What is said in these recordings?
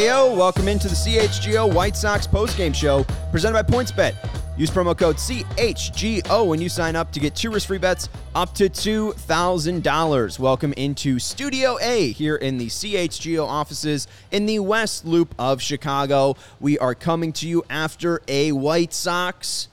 Ayo, welcome into the CHGO White Sox postgame show presented by PointsBet. Use promo code CHGO when you sign up to get two risk free bets up to $2,000. Welcome into Studio A here in the CHGO offices in the West Loop of Chicago. We are coming to you after a White Sox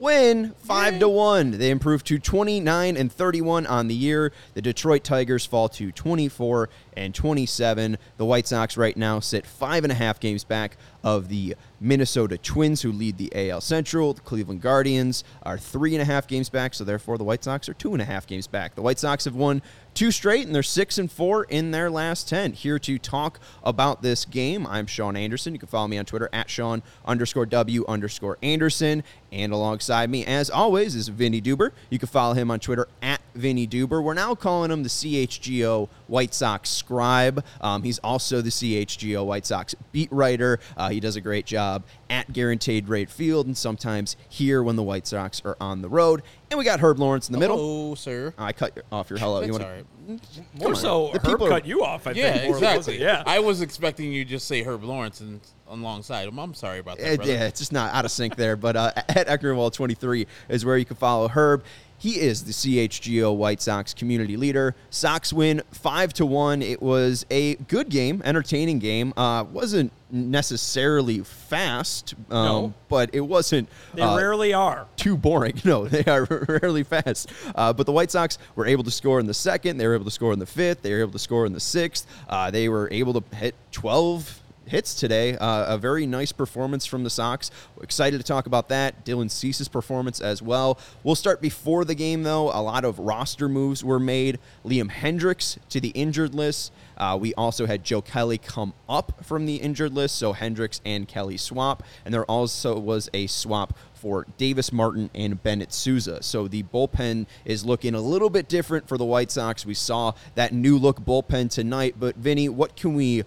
win 5 to 1 they improved to 29 and 31 on the year the detroit tigers fall to 24 and 27 the white sox right now sit five and a half games back of the minnesota twins who lead the al central. The cleveland guardians are three and a half games back so therefore the white sox are two and a half games back. The white sox have won two straight and they're six and four in their last 10 here to talk about this game i'm sean anderson. You can follow me on twitter at sean underscore w underscore anderson. And alongside me as always is vinny duber. You can follow him on twitter at vinny duber we're now calling him the chgo white sox scribe um, he's also the chgo white sox beat writer uh, he does a great job at guaranteed rate field and sometimes here when the white sox are on the road and we got herb lawrence in the middle Oh, sir. I cut off your hello. That's you all want right. More so, The Herb people are- cut you off. I Yeah, think. more, exactly. wasn't? Yeah. I was expecting you to just say Herb Lawrence and alongside him. I'm sorry about that, brother. yeah, it's just not out of sync there. But uh, at Eckerwall23 is where you can follow Herb. He is the CHGO White Sox community leader. Sox win five to one. It was a good game, entertaining game. Uh, wasn't necessarily fast, um, No. but it wasn't. They uh, rarely are. too boring. No, they are rarely fast. Uh, but the White Sox were able to score in the second. They were able to score in the fifth. They were able to score in the sixth. Uh, they were able to hit 12 hits today. Uh, a very nice performance from the Sox. Excited to talk about that. Dylan Cease's performance as well. We'll start before the game, though. A lot of roster moves were made. Liam Hendriks to the injured list. Uh, we also had Joe Kelly come up from the injured list, so Hendriks and Kelly swap. And there also was a swap for Davis Martin and Bennett Sousa. So the bullpen is looking a little bit different for the White Sox. We saw that new look bullpen tonight. But Vinny, what can we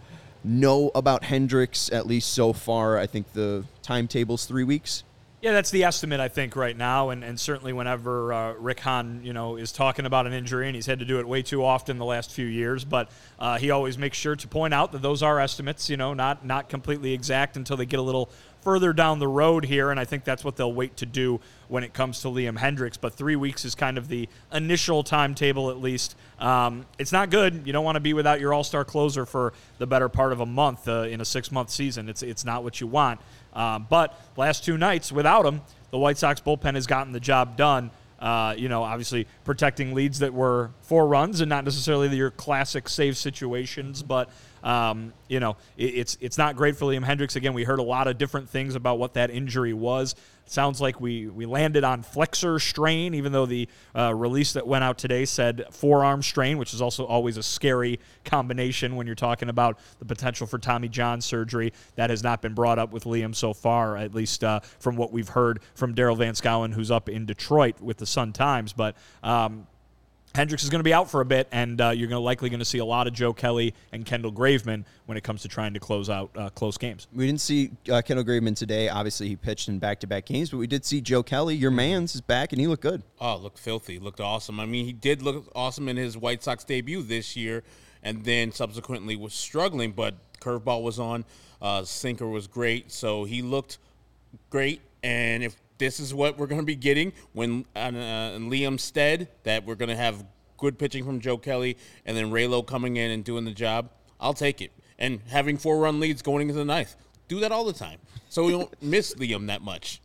know about Hendriks at least so far? I think the timetable's three weeks. Yeah, that's the estimate I think right now, and, and certainly whenever uh, Rick Hahn, you know, is talking about an injury, and he's had to do it way too often the last few years, but uh, he always makes sure to point out that those are estimates, you know, not not completely exact until they get a little further down the road here, and I think that's what they'll wait to do when it comes to Liam Hendriks. But three weeks is kind of the initial timetable, at least. Um, it's not good. You don't want to be without your All-Star closer for the better part of a month uh, in a six-month season. It's it's not what you want. Um, but last two nights without him, the White Sox bullpen has gotten the job done. Uh, you know, obviously protecting leads that were four runs and not necessarily your classic save situations, but um, you know, it, it's it's not great for Liam Hendriks. Again, we heard a lot of different things about what that injury was. It sounds like we we landed on flexor strain, even though the uh, release that went out today said forearm strain, which is also always a scary combination when you're talking about the potential for Tommy John surgery. That has not been brought up with Liam so far, at least uh, from what we've heard from Daryl Van Schouwen, who's up in Detroit with the Sun Times. But um, Hendriks is going to be out for a bit, and uh, you're going to likely going to see a lot of Joe Kelly and Kendall Graveman when it comes to trying to close out uh, close games. We didn't see uh, Kendall Graveman today. Obviously, he pitched in back-to-back games, but we did see Joe Kelly. Your man's is back, and he looked good. Oh, looked filthy. Looked awesome. I mean, he did look awesome in his White Sox debut this year, and then subsequently was struggling, but curveball was on. Uh, sinker was great, so he looked great. And if this is what we're going to be getting when uh, in Liam's stead, that we're going to have good pitching from Joe Kelly, and then Raylo coming in and doing the job, I'll take it. And having four-run leads going into the ninth, do that all the time, so we don't miss Liam that much.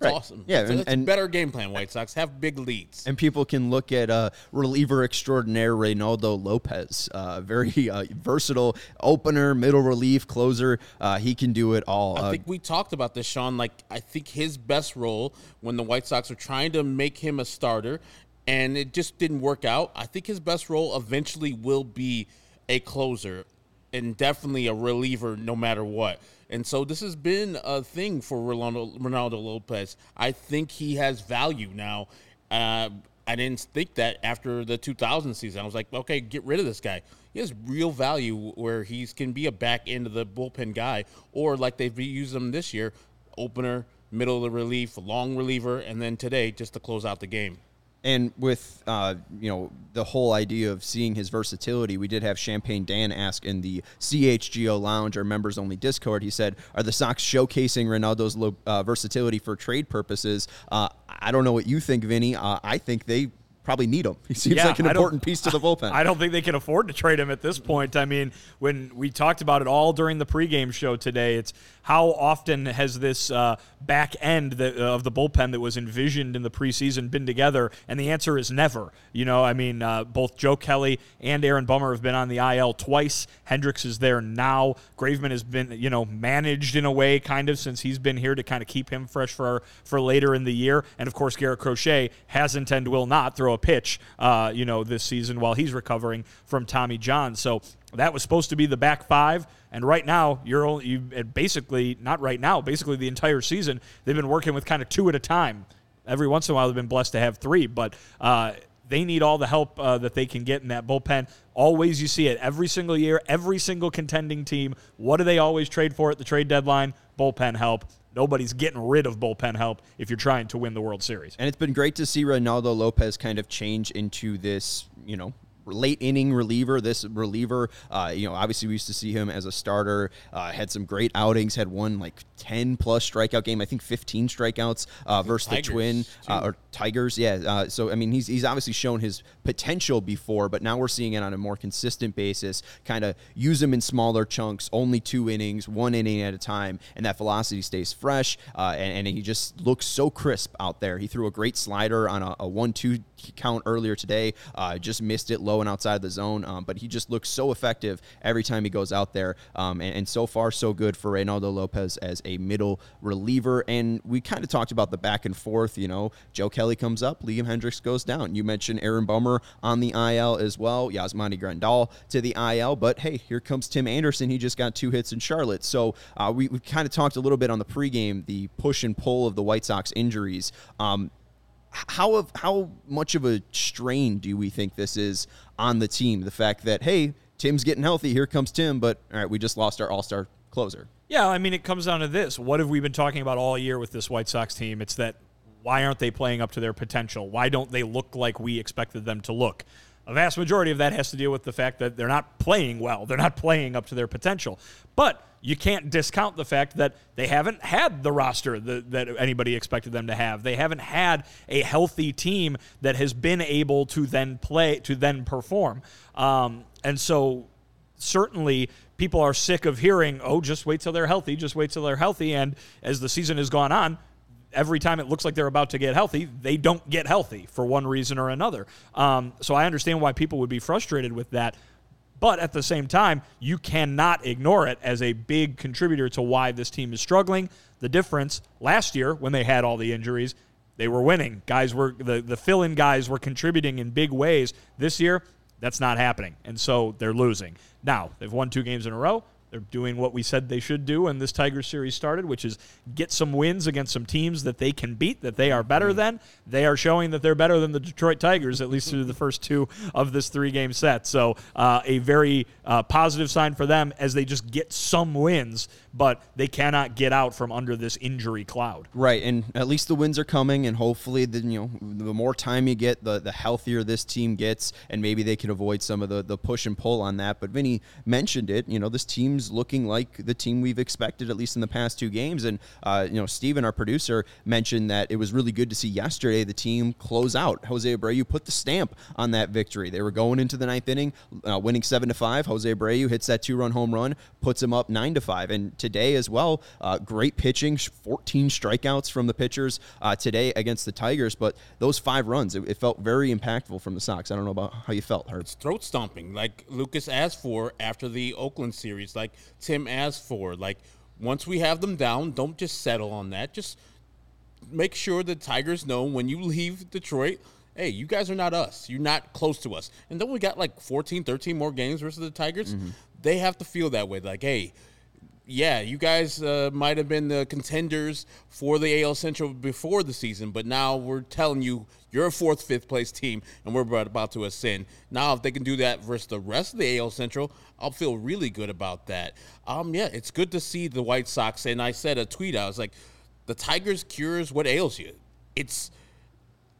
It's Right. awesome. Yeah, So and- that's and- better game plan. White Sox have big leads. And people can look at uh, reliever extraordinaire Reynaldo Lopez. Uh, very uh, versatile opener, middle relief, closer. Uh, he can do it all. I Uh, think we talked about this, Sean. Like, I think his best role when the White Sox are trying to make him a starter and it just didn't work out. I think his best role eventually will be a closer and definitely a reliever no matter what. And so this has been a thing for Reynaldo, Reynaldo Lopez. I think he has value now. Uh, I didn't think that after the 2000 season. I was like, okay, get rid of this guy. He has real value where he can be a back end of the bullpen guy, or like they've used him this year, opener, middle of the relief, long reliever, and then today just to close out the game. And with uh, you know the whole idea of seeing his versatility, we did have Champagne Dan ask in the CHGO Lounge, our members only Discord. He said, "Are the Sox showcasing Reynaldo's uh, versatility for trade purposes?" Uh, I don't know what you think, Vinny. Uh, I think they probably need him. He seems yeah, like an important piece to the bullpen. I don't think they can afford to trade him at this point. I mean, when we talked about it all during the pregame show today, it's how often has this uh, back end that, uh, of the bullpen that was envisioned in the preseason been together? And the answer is never. You know, I mean, uh, both Joe Kelly and Aaron Bummer have been on the IL twice. Hendriks is there now. Graveman has been, you know, managed in a way, kind of, since he's been here to kind of keep him fresh for for later in the year. And of course, Garrett Crochet hasn't and will not throw a pitch, uh, you know, this season while he's recovering from Tommy John. So that was supposed to be the back five. And right now, you're only, you basically, not right now, basically the entire season, they've been working with kind of two at a time. Every once in a while, they've been blessed to have three, but uh, they need all the help uh, that they can get in that bullpen. Always, you see it every single year, every single contending team. What do they always trade for at the trade deadline? Bullpen help. Nobody's getting rid of bullpen help if you're trying to win the World Series. And it's been great to see Reynaldo Lopez kind of change into this, you know, late inning reliever. This reliever, uh, you know, obviously we used to see him as a starter. Uh, had some great outings. Had one like ten plus strikeout game. I think fifteen strikeouts uh, versus Tigers, the Twin uh, or Tigers. Yeah. Uh, so I mean, he's he's obviously shown his potential before, but now we're seeing it on a more consistent basis. Kind of use him in smaller chunks, only two innings, one inning at a time, and that velocity stays fresh. Uh, and, and, he just looks so crisp out there. He threw a great slider on a, a one-two count earlier today. just missed it low and outside of the zone, um, but he just looks so effective every time he goes out there. Um, and, and, so far, so good for Reynaldo Lopez as a middle reliever. And we kind of talked about the back and forth. You know, Joe Kelly comes up, Liam Hendriks goes down. You mentioned Aaron Bummer on the IL as well, Yasmani Grandal to the IL. But hey, here comes Tim Anderson. He just got two hits in Charlotte. So uh, we, we kind of talked a little bit on the pregame, the push and pull of the White Sox injuries. Um, how of how much of a strain do we think this is on the team? The fact that hey, Tim's getting healthy, here comes Tim, but all right, we just lost our all-star closer. Yeah, I mean, it comes down to this: what have we been talking about all year with this White Sox team? It's that why aren't they playing up to their potential? Why don't they look like we expected them to look? A vast majority of that has to deal with the fact that they're not playing well. They're not playing up to their potential. But you can't discount the fact that they haven't had the roster that, that, anybody expected them to have. They haven't had a healthy team that has been able to then play, to then perform. Um, and so certainly people are sick of hearing, oh, just wait till they're healthy, just wait till they're healthy. And as the season has gone on, every time it looks like they're about to get healthy, they don't get healthy for one reason or another. Um, so I understand why people would be frustrated with that. But at the same time, you cannot ignore it as a big contributor to why this team is struggling. The difference last year, when they had all the injuries, they were winning. Guys were the, the fill in guys were contributing in big ways. This year, that's not happening. And so they're losing. Now, they've won two games in a row. They're doing what we said they should do when this Tiger series started, which is get some wins against some teams that they can beat, that they are better mm-hmm. than. They are showing that they're better than the Detroit Tigers, at least through the first two of this three game set. So, uh, a very uh, positive sign for them as they just get some wins, but they cannot get out from under this injury cloud. Right. And at least the wins are coming, and hopefully, the, you know, the more time you get, the, the healthier this team gets, and maybe they can avoid some of the, the push and pull on that. But Vinny mentioned it, you know, this team's looking like the team we've expected, at least in the past two games. And, uh, you know, Steven, our producer, mentioned that it was really good to see yesterday the team close out. Jose Abreu put the stamp on that victory. They were going into the ninth inning, uh, winning 7 to 5. Jose Abreu hits that two run home run, puts him up 9 to 5. And today as well, uh, great pitching, 14 strikeouts from the pitchers uh, today against the Tigers. But those five runs, it, it, felt very impactful from the Sox. I don't know about how you felt, Herb. It's throat stomping, like Lucas asked for after the Oakland series. Like, Tim asked for. Like once we have them down, don't just settle on that. Just make sure the Tigers know when you leave Detroit, hey, you guys are not us. You're not close to us. And then we got like 14, 13 more games versus the Tigers. Mm-hmm. They have to feel that way. Like, hey, yeah, you guys uh, might have been the contenders for the AL Central before the season, but now we're telling you you're a fourth, fifth place team, and we're about to ascend. Now, if they can do that versus the rest of the AL Central, I'll feel really good about that. Um, yeah, it's good to see the White Sox, and I said a tweet. I was like, the Tigers cures what ails you. It's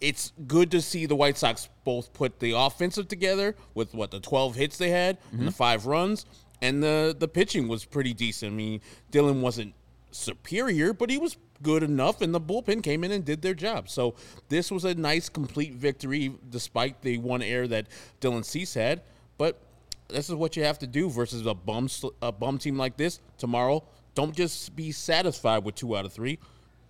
it's good to see the White Sox both put the offensive together with what the 12 hits they had mm-hmm. and the five runs, and the the pitching was pretty decent. I mean, Dylan wasn't superior, but he was good enough, and the bullpen came in and did their job. So this was a nice, complete victory, despite the one error that Dylan Cease had. But this is what you have to do versus a bum a bum team like this tomorrow. Don't just be satisfied with two out of three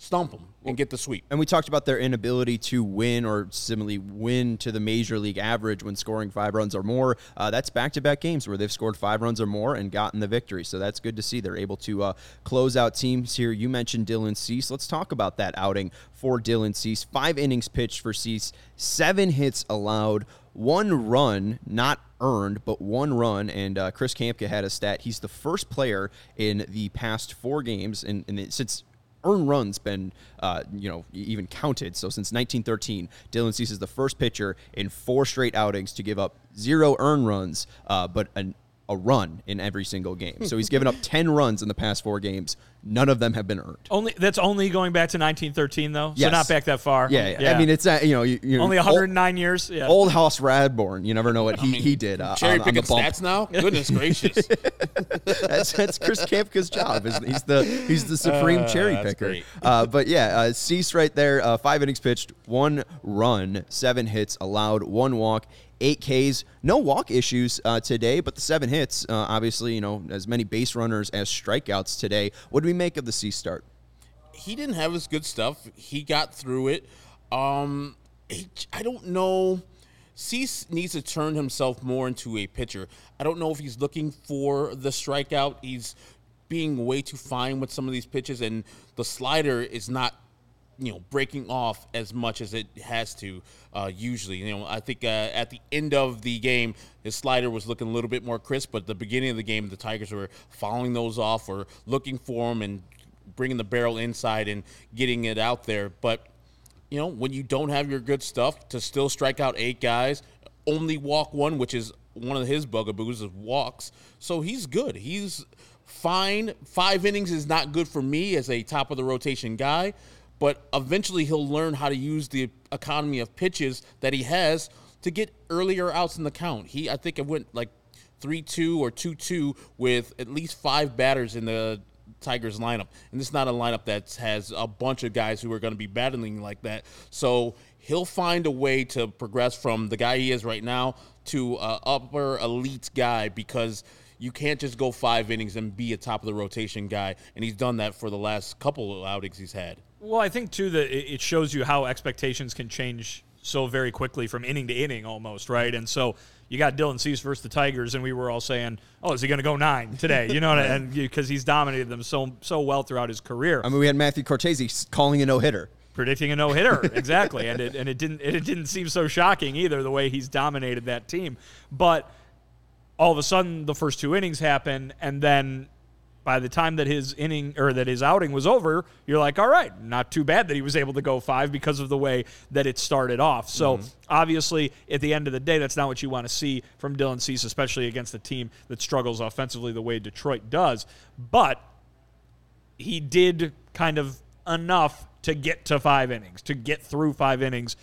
stomp them and get the sweep. And we talked about their inability to win or similarly win to the major league average when scoring five runs or more. Uh, that's back to back games where they've scored five runs or more and gotten the victory. So that's good to see. They're able to uh, close out teams here. You mentioned Dylan Cease. Let's talk about that outing for Dylan Cease. Five innings pitched for Cease, seven hits allowed, one run, not earned, but one run. And uh, Chris Kamka had a stat. He's the first player in the past four games, and, and since earned runs been uh, you know even counted. So since 1913, Dylan Cease is the first pitcher in four straight outings to give up zero earned runs, uh, but an a run in every single game. So he's given up 10 runs in the past four games. None of them have been earned. Only that's only going back to 1913 though. Yes. So not back that far. Yeah, yeah. yeah. I mean it's uh, you know, you, you only 109 old, years. Yeah. Old Hoss Radbourn. You never know what he, I mean, he did. Uh, cherry on, picking on stats now. Goodness gracious. that's, that's Chris Kamka's job. He's the he's the supreme uh, cherry picker. Uh, but yeah, uh, Cease right there. Uh, five innings pitched, one run, seven hits allowed, one walk eight Ks. No walk issues uh, today, but the seven hits, uh, obviously, you know, as many base runners as strikeouts today. What do we make of the Cease start? He didn't have his good stuff. He got through it. Um, he, I don't know. Cease needs to turn himself more into a pitcher. I don't know if he's looking for the strikeout. He's being way too fine with some of these pitches, and the slider is not you know breaking off as much as it has to uh, usually. You know, I think uh, at the end of the game, his slider was looking a little bit more crisp, but the beginning of the game, the Tigers were following those off or looking for them and bringing the barrel inside and getting it out there. But you know, when you don't have your good stuff, to still strike out eight guys, only walk one, which is one of his bugaboos, is walks. So he's good. He's fine. Five innings is not good for me as a top of the rotation guy but eventually he'll learn how to use the economy of pitches that he has to get earlier outs in the count. He, I think, it went like three-two or two-two with at least five batters in the Tigers lineup, and this is not a lineup that has a bunch of guys who are going to be battling like that. So he'll find a way to progress from the guy he is right now to a upper elite guy because you can't just go five innings and be a top of the rotation guy, and he's done that for the last couple of outings he's had. Well, I think too that it shows you how expectations can change so very quickly from inning to inning almost, right? And so you got Dylan Cease versus the Tigers, and we were all saying, "Oh, is he going to go nine today?" You know, and because he's dominated them so so well throughout his career. I mean, we had Matthew Cortese calling a no hitter, predicting a no hitter, exactly, and it and it didn't it didn't seem so shocking either the way he's dominated that team, but all of a sudden the first two innings happen, and then by the time that his inning or that his outing was over, you're like, all right, not too bad that he was able to go five because of the way that it started off. So mm-hmm. obviously, at the end of the day, that's not what you want to see from Dylan Cease, especially against a team that struggles offensively the way Detroit does. But he did kind of enough to get to five innings, to get through five innings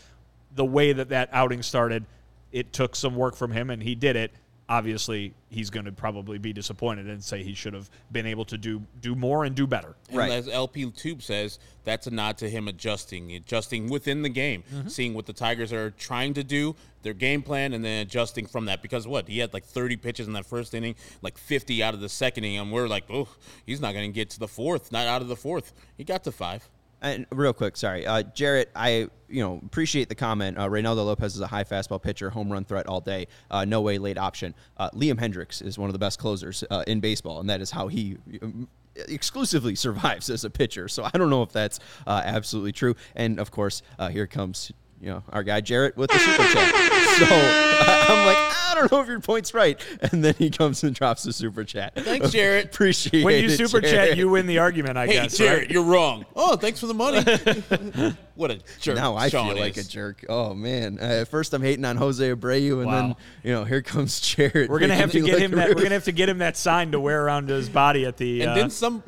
the way that that outing started. It took some work from him, and he did it obviously he's going to probably be disappointed and say he should have been able to do do more and do better. And right. as LP Tube says, that's a nod to him adjusting, adjusting within the game, mm-hmm. seeing what the Tigers are trying to do, their game plan, and then adjusting from that. Because what he had like 30 pitches in that first inning, like 50 out of the second inning, and we're like, oh, he's not going to get to the fourth, not out of the fourth. He got to five. And real quick, sorry, uh, Jarrett. I you know appreciate the comment. Uh, Reynaldo Lopez is a high fastball pitcher, home run threat all day. Uh, no way late option. Uh, Liam Hendriks is one of the best closers uh, in baseball, and that is how he um, exclusively survives as a pitcher. So I don't know if that's uh, absolutely true. And of course, uh, here comes you know, our guy Jarrett with the super chat. So I'm like, I don't know if your point's right. And then he comes and drops the super chat. Thanks, Jarrett. Appreciate it. When you it, super Jarrett. chat, you win the argument, I Hey, guess. Jarrett, right? you're wrong. Oh, thanks for the money. what a jerk. Now I Sean feel like a jerk. Oh man! Uh, at first I'm hating on Jose Abreu, and then you know here comes Jarrett. We're gonna have to get me him look that. We're gonna have to get him that sign to wear around his body at the. And uh, then some.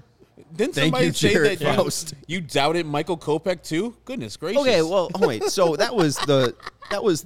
Didn't Thank somebody you, say Jared that Faust. you, you doubted Michael Kopech too? Goodness gracious. Okay, well, oh wait. So that was the that was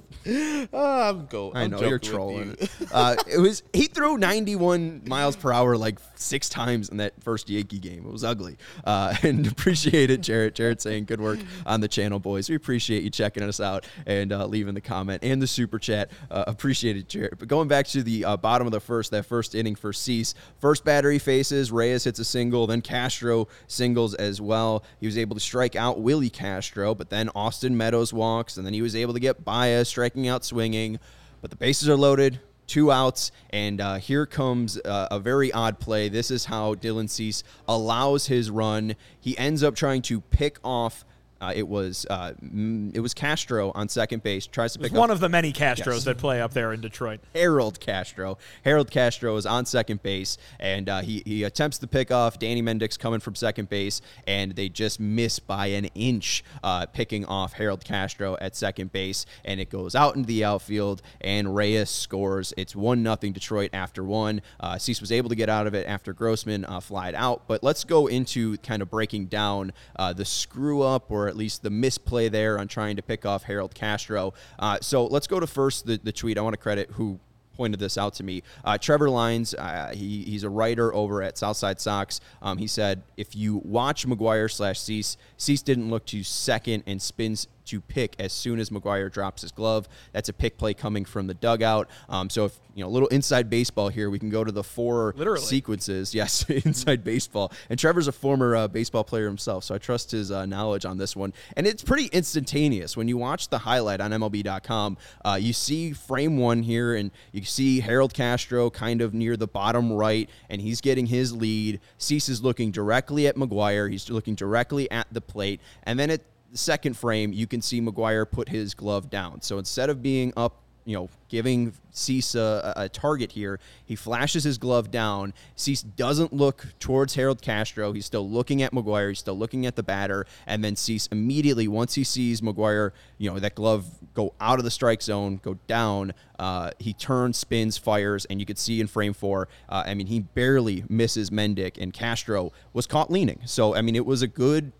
Ah, I'm go. I I'm know you're trolling. you. uh, it was he threw 91 miles per hour like six times in that first Yankee game. It was ugly. Uh, and appreciate it, Jarrett. Jarrett saying good work on the channel, boys. We appreciate you checking us out and uh, leaving the comment and the super chat. Uh, appreciate it, Jarrett. But going back to the uh, bottom of the first, that first inning for Cease, first battery faces. Reyes hits a single, then Castro singles as well. He was able to strike out Willi Castro, but then Austin Meadows walks, and then he was able to get Striking out swinging. But the bases are loaded two outs, and uh, here comes uh, a very odd play. This is how Dylan Cease allows his run. He ends up trying to pick off. Uh, it was uh, mm, it was Castro on second base. Tries to pick one of the many Castros Yes. that play up there in Detroit. Harold Castro. Harold Castro is on second base, and uh, he he attempts the pickoff. Danny Mendick coming from second base, and they just miss by an inch, uh, picking off Harold Castro at second base, and it goes out into the outfield, and Reyes scores. It's one nothing Detroit after one. Uh, Cease was able to get out of it after Grossman uh, flied out, but let's go into kind of breaking down uh, the screw up or at least the misplay there on trying to pick off Harold Castro. Uh, so let's go to first the, the tweet. I want to credit who pointed this out to me. Uh, Trevor Lines, uh, he, he's a writer over at Southside Sox. Um, he said, if you watch McGuire slash Cease, Cease didn't look to second and spins to pick as soon as McGuire drops his glove. That's a pick play coming from the dugout. Um, so if you know a little inside baseball here, we can go to the four Literally. sequences. Yes, inside baseball. And Trevor's a former uh, baseball player himself, so I trust his uh, knowledge on this one. And it's pretty instantaneous when you watch the highlight on MLB.com. Uh, you see frame one here, and you see Harold Castro kind of near the bottom right, and he's getting his lead. Cease is looking directly at McGuire. He's looking directly at the plate, and then at the second frame, you can see McGuire put his glove down. So instead of being up you know, giving Cease a, a target here. He flashes his glove down. Cease doesn't look towards Harold Castro. He's still looking at McGuire. He's still looking at the batter. And then Cease immediately, once he sees McGuire, you know, that glove go out of the strike zone, go down, uh, he turns, spins, fires, and you could see in frame four, uh, I mean, he barely misses Mendick, and Castro was caught leaning. So, I mean, it was a good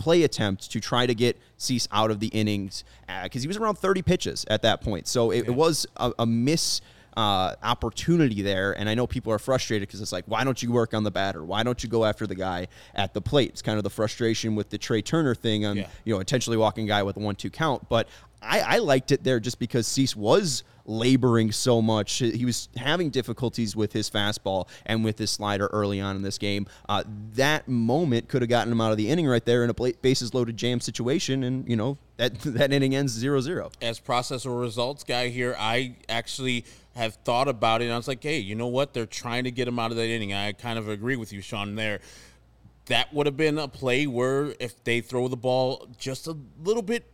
play attempt to try to get Cease out of the innings because he was around 30 pitches at that point. So it, it was a, a miss uh, opportunity there. And I know people are frustrated because it's like, why don't you work on the batter? Why don't you go after the guy at the plate? It's kind of the frustration with the Trea Turner thing on, Yeah. you know, intentionally walking guy with a one two count. But I, I liked it there just because Cease was laboring so much. He was having difficulties with his fastball and with his slider early on in this game. Uh, that moment could have gotten him out of the inning right there in a bases loaded jam situation, and you know that that inning ends 0-0. as process or results guy here, I actually have thought about it. And I was like, hey, you know what? They're trying to get him out of that inning. I kind of agree with you, Sean. There, that would have been a play where if they throw the ball just a little bit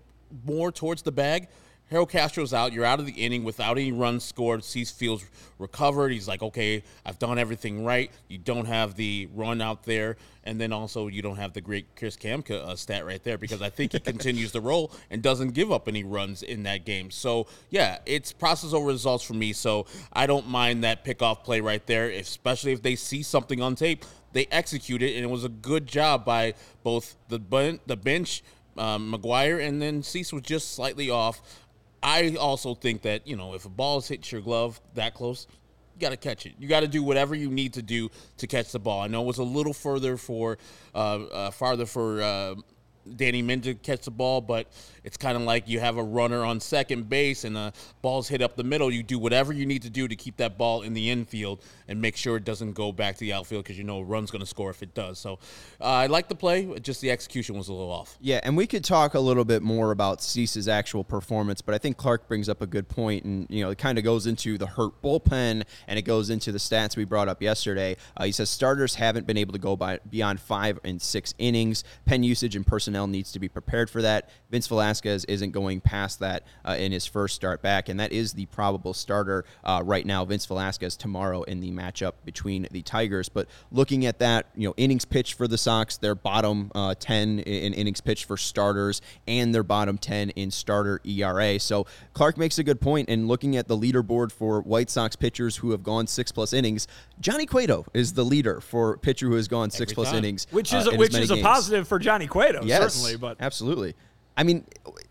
more towards the bag. Harold Castro's out. You're out of the inning without any runs scored. Cease feels recovered. He's like, okay, I've done everything right. You don't have the run out there, and then also you don't have the great Chris Kamka uh, stat right there because I think he continues to roll and doesn't give up any runs in that game. So yeah, it's process over results for me. So I don't mind that pickoff play right there, especially if they see something on tape. They execute it, and it was a good job by both the ben- the bench, um, McGuire, and then Cease was just slightly off. I also think that, you know, if a ball has hit your glove that close, you got to catch it. You got to do whatever you need to do to catch the ball. I know it was a little further for, uh, uh, farther for uh, Danny Min to catch the ball, but it's kind of like you have a runner on second base and the ball's hit up the middle. You do whatever you need to do to keep that ball in the infield and make sure it doesn't go back to the outfield because you know a run's going to score if it does. So uh, I like the play, just the execution was a little off. Yeah, and we could talk a little bit more about Cease's actual performance, but I think Clark brings up a good point, and you know it kind of goes into the hurt bullpen, and it goes into the stats we brought up yesterday. Uh, he says starters haven't been able to go by beyond five and six innings. Pen usage and personnel Needs to be prepared for that. Vince Velasquez isn't going past that uh, in his first start back, and that is the probable starter uh, right now. Vince Velasquez tomorrow in the matchup between the Tigers. But looking at that, you know, innings pitched for the Sox, their bottom uh, 10 in innings pitched for starters, and their bottom 10 in starter ERA. So Clark makes a good point, and looking at the leaderboard for White Sox pitchers who have gone six plus innings, Johnny Cueto is the leader for pitcher who has gone six plus time. innings, which is uh, a, which is a games. positive for Johnny Cueto, Yes, certainly. But absolutely. I mean,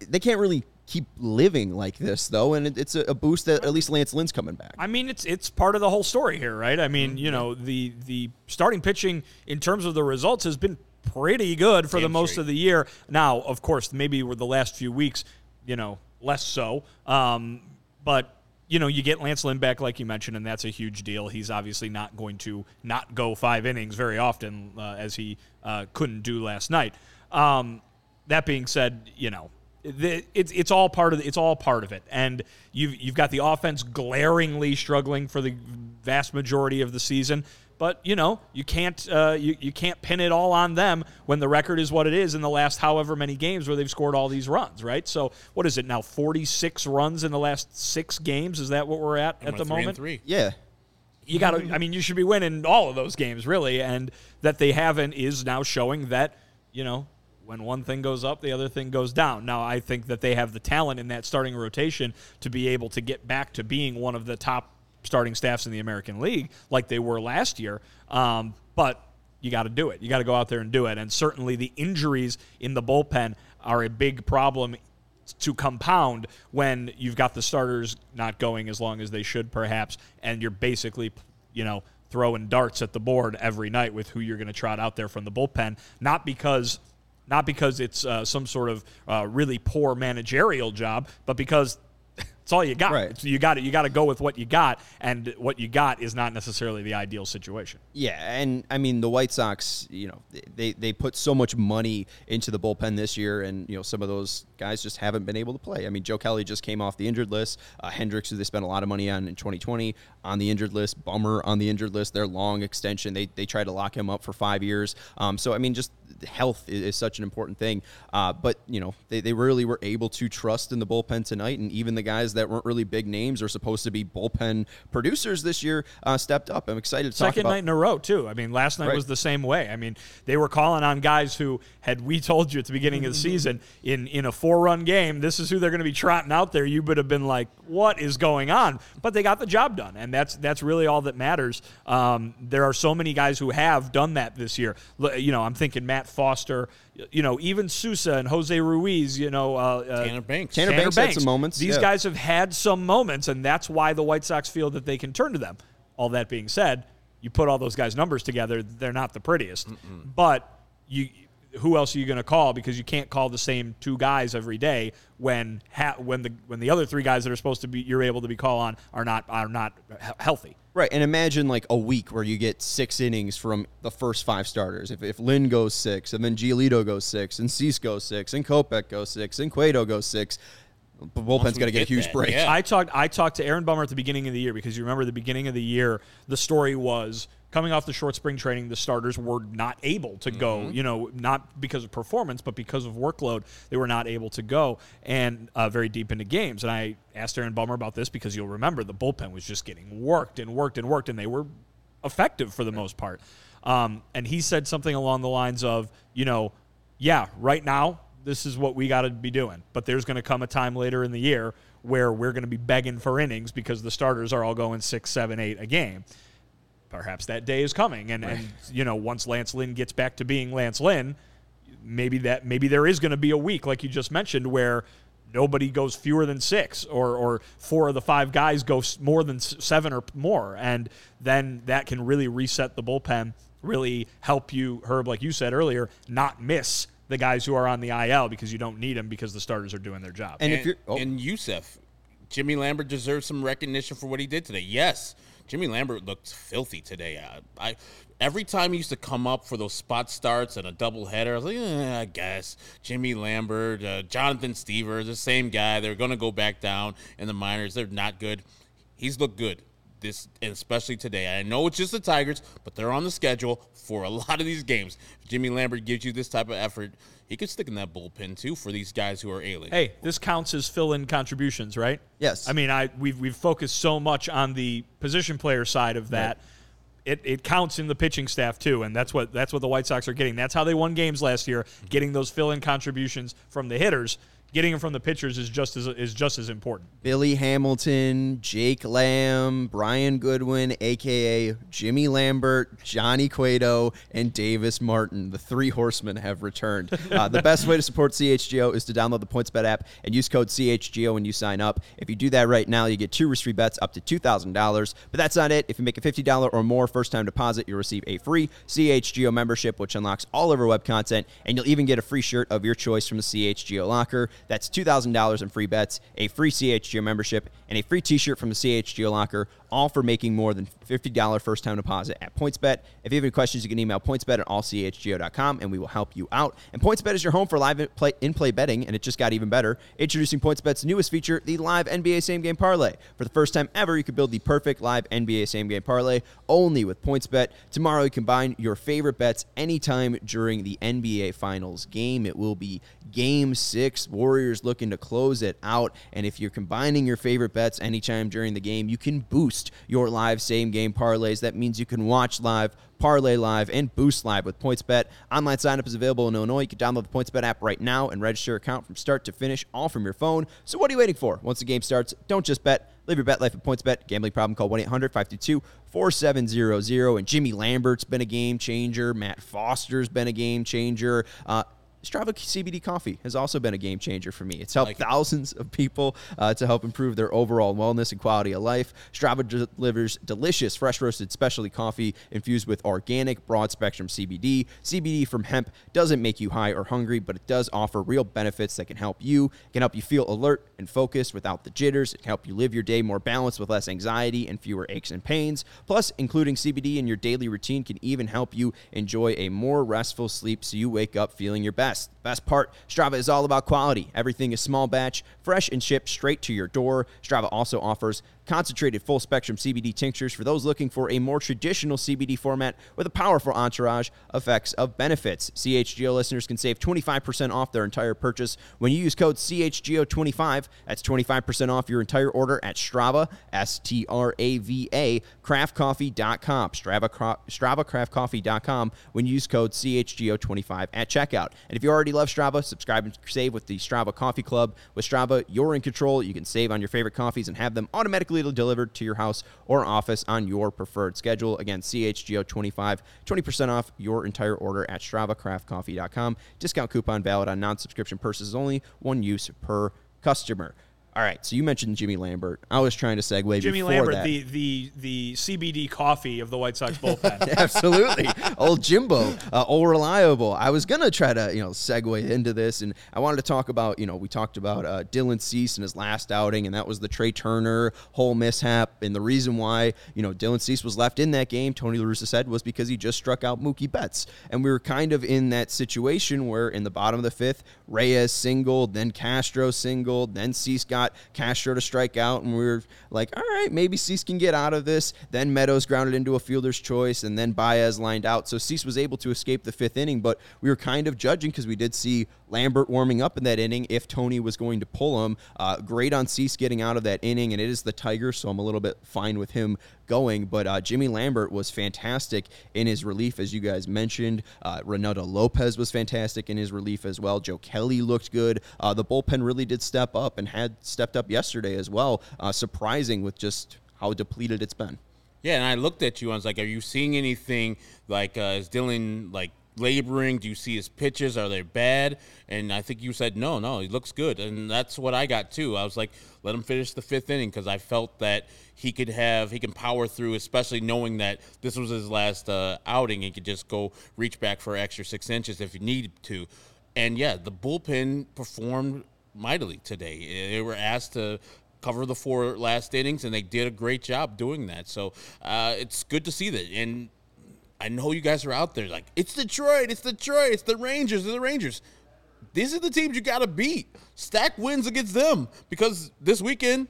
they can't really keep living like this though, and it, it's a, a boost that at least Lance Lynn's coming back. I mean, it's it's part of the whole story here, right? I mean, you know, the the starting pitching in terms of the results has been pretty good for the most straight. of the year. Now, of course, maybe with the last few weeks, you know, less so. Um, but you know, you get Lance Lynn back, like you mentioned, and that's a huge deal. He's obviously not going to not go five innings very often, uh, as he uh, couldn't do last night. Um, that being said, you know, the, it's it's all part of the, it's all part of it, and you've you've got the offense glaringly struggling for the vast majority of the season. But you know you can't uh, you, you can't pin it all on them when the record is what it is in the last however many games where they've scored all these runs, right? So what is it now? Forty six runs in the last six games? Is that what we're at at We're the three and moment? three. Yeah, you got to. I mean, you should be winning all of those games, really, and that they haven't is now showing that you know when one thing goes up, the other thing goes down. Now, I think that they have the talent in that starting rotation to be able to get back to being one of the top starting staffs in the American League, like they were last year. Um, but you got to do it. You got to go out there and do it. And certainly, the injuries in the bullpen are a big problem to compound when you've got the starters not going as long as they should, perhaps, and you're basically, you know, throwing darts at the board every night with who you're going to trot out there from the bullpen. Not because, not because it's uh, some sort of uh, really poor managerial job, but because it's all you got. Right. You got it. You got to go with what you got, and what you got is not necessarily the ideal situation. Yeah, and I mean the White Sox, you know, they they put so much money into the bullpen this year, and you know some of those guys just haven't been able to play. I mean, Joe Kelly just came off the injured list. Uh, Hendriks, who they spent a lot of money on in 2020, on the injured list. Bummer on the injured list. Their long extension, they they tried to lock him up for five years. Um, so I mean, just health is, is such an important thing. Uh, but you know, they they really were able to trust in the bullpen tonight, and even the guys that weren't really big names or supposed to be bullpen producers this year uh, stepped up. I'm excited to talk Second night in a row, too. I mean, last night Right. was the same way. I mean, they were calling on guys who, had we told you at the beginning of the season, in, in a four run game, this is who they're going to be trotting out there, you would have been like, what is going on? But they got the job done, and that's that's really all that matters. Um, there are so many guys who have done that this year. You know, I'm thinking Matt Foster, you know, even Sousa and Jose Ruiz, you know, uh, uh, Tanner Banks. Tanner Banks had some moments, These yeah. guys have had some moments, and that's why the White Sox feel that they can turn to them. All that being said, you put all those guys' numbers together, they're not the prettiest. But you, who else are you going to call? Because you can't call the same two guys every day when ha- when the when the other three guys that are supposed to be you're able to be called on are not are not he- healthy. Right, and imagine like a week where you get six innings from the first five starters. If, if Lynn goes six, and then Giolito goes six, and Cease goes six, and Kopech goes six, and Cueto goes six, the bullpen's we going to get a huge that, break. yeah. I talked I talked to Aaron Bummer at the beginning of the year because you remember the beginning of the year the story was coming off the short spring training the starters were not able to go you know not because of performance but because of workload they were not able to go and uh, very deep into games and I asked Aaron Bummer about this because you'll remember the bullpen was just getting worked and worked and worked and they were effective for the most part um, and he said something along the lines of you know yeah right now this is what we got to be doing. But there's going to come a time later in the year where we're going to be begging for innings because the starters are all going six, seven, eight a game. Perhaps that day is coming, and, and you know once Lance Lynn gets back to being Lance Lynn, maybe that maybe there is going to be a week like you just mentioned where nobody goes fewer than six or or four of the five guys go more than seven or more. And then that can really reset the bullpen really help you herb like you said earlier not miss the guys who are on the IL because you don't need them because the starters are doing their job. And, And, if you're, oh, and Yusef, Jimmy Lambert deserves some recognition for what he did today. Yes, Jimmy Lambert looked filthy today. I, I every time he used to come up for those spot starts and a double header, I was like, eh, I guess Jimmy Lambert, uh, Jonathan Stievers, the same guy. They're going to go back down in the minors. They're not good. He's looked good this, and especially today. I know it's just the Tigers, but they're on the schedule for a lot of these games. If Jimmy Lambert gives you this type of effort, he could stick in that bullpen too for these guys who are ailing. Hey, this counts as fill-in contributions, right? Yes. I mean, I we've we've focused so much on the position player side of that. Right. It, it counts in the pitching staff too, and that's what that's what the White Sox are getting. That's how they won games last year, getting those fill-in contributions from the hitters getting him from the pitchers is just as is just as important. Billy Hamilton, Jake Lamb, Brian Goodwin, aka Jimmy Lambert, Johnny Cueto, and Davis Martin. The three horsemen have returned. Uh, the best way to support CHGO is to download the PointsBet app and use code CHGO when you sign up. If you do that right now, you get two risk-free bets up to two thousand dollars. But that's not it. If you make a fifty dollar or more first-time deposit, you'll receive a free CHGO membership, which unlocks all of our web content, and you'll even get a free shirt of your choice from the CHGO locker. That's $2,000 in free bets, a free CHGO membership, and a free t shirt from the CHGO locker, all for making more than $50 first time deposit at PointsBet. If you have any questions, you can email pointsbet at allchgo.com and we will help you out. And PointsBet is your home for live in play betting, and it just got even better. Introducing PointsBet's newest feature, the live NBA same game parlay. For the first time ever, you can build the perfect live NBA same game parlay only with PointsBet. Tomorrow, you can combine your favorite bets anytime during the NBA Finals game. It will be game six. Warriors looking to close it out. And if you're combining your favorite bets anytime during the game, you can boost your live same game parlays. That means you can watch live, parlay live, and boost live with PointsBet. Online signup is available in Illinois. You can download the PointsBet app right now and register your account from start to finish, all from your phone. So what are you waiting for? Once the game starts, don't just bet. Live your bet life at PointsBet. Gambling problem, call 1 800 522 4700. And Jimmy Lambert's been a game changer. Matt Foster's been a game changer. Uh, Strava CBD coffee has also been a game changer for me. It's helped like thousands it. of people uh, to help improve their overall wellness and quality of life. Strava delivers delicious, fresh roasted specialty coffee infused with organic, broad spectrum CBD. CBD from hemp doesn't make you high or hungry, but it does offer real benefits that can help you. It can help you feel alert and focused without the jitters. It can help you live your day more balanced with less anxiety and fewer aches and pains. Plus, including CBD in your daily routine can even help you enjoy a more restful sleep so you wake up feeling your best best. Best part, Strava is all about quality. Everything is small batch, fresh and shipped straight to your door. Strava also offers concentrated full spectrum CBD tinctures for those looking for a more traditional CBD format with a powerful entourage effects of benefits. CHGO listeners can save 25% off their entire purchase when you use code CHGO25. That's 25% off your entire order at Strava, S T R A V A, craftcoffee.com. Strava, StravaCraftCoffee.com when you use code CHGO25 at checkout. And if you already love Strava, subscribe and save with the Strava Coffee Club. With Strava, you're in control. You can save on your favorite coffees and have them automatically delivered to your house or office on your preferred schedule. Again, CHGO25, 20% off your entire order at StravaCraftCoffee.com. Discount coupon valid on non subscription purchases only, one use per customer. All right, so you mentioned Jimmy Lambert. I was trying to segue Jimmy Lambert, that. the the the CBD coffee of the White Sox bullpen. Absolutely, old Jimbo, uh, old reliable. I was gonna try to you know segue into this, and I wanted to talk about you know we talked about uh, Dylan Cease and his last outing, and that was the Trea Turner whole mishap, and the reason why you know Dylan Cease was left in that game. Tony La Russa said was because he just struck out Mookie Betts, and we were kind of in that situation where in the bottom of the fifth, Reyes singled, then Castro singled, then Cease got got Castro to strike out, and we were like, all right, maybe Cease can get out of this. Then Meadows grounded into a fielder's choice, and then Baez lined out. So Cease was able to escape the fifth inning, but we were kind of judging because we did see Lambert warming up in that inning if Tony was going to pull him. Uh, great on Cease getting out of that inning, and it is the Tigers, so I'm a little bit fine with him going. But uh, Jimmy Lambert was fantastic in his relief, as you guys mentioned. Uh, Reynaldo Lopez was fantastic in his relief as well. Joe Kelly looked good. Uh, the bullpen really did step up and had stepped up yesterday as well. Uh, surprising with just how depleted it's been. Yeah, and I looked at you. I was like, "Are you seeing anything like uh, is Dylan like laboring? Do you see his pitches? Are they bad? And I think you said no, no, he looks good, and that's what I got too. I was like, let him finish the fifth inning because I felt that he could have, he can power through, especially knowing that this was his last uh, outing. He could just go reach back for extra six inches if he needed to. And yeah, the bullpen performed mightily today. They were asked to cover the four last innings, and they did a great job doing that. So uh, it's good to see that. And I know you guys are out there like, it's Detroit, it's Detroit, it's the Rangers, it's the Rangers. These are the teams you got to beat. Stack wins against them because this weekend,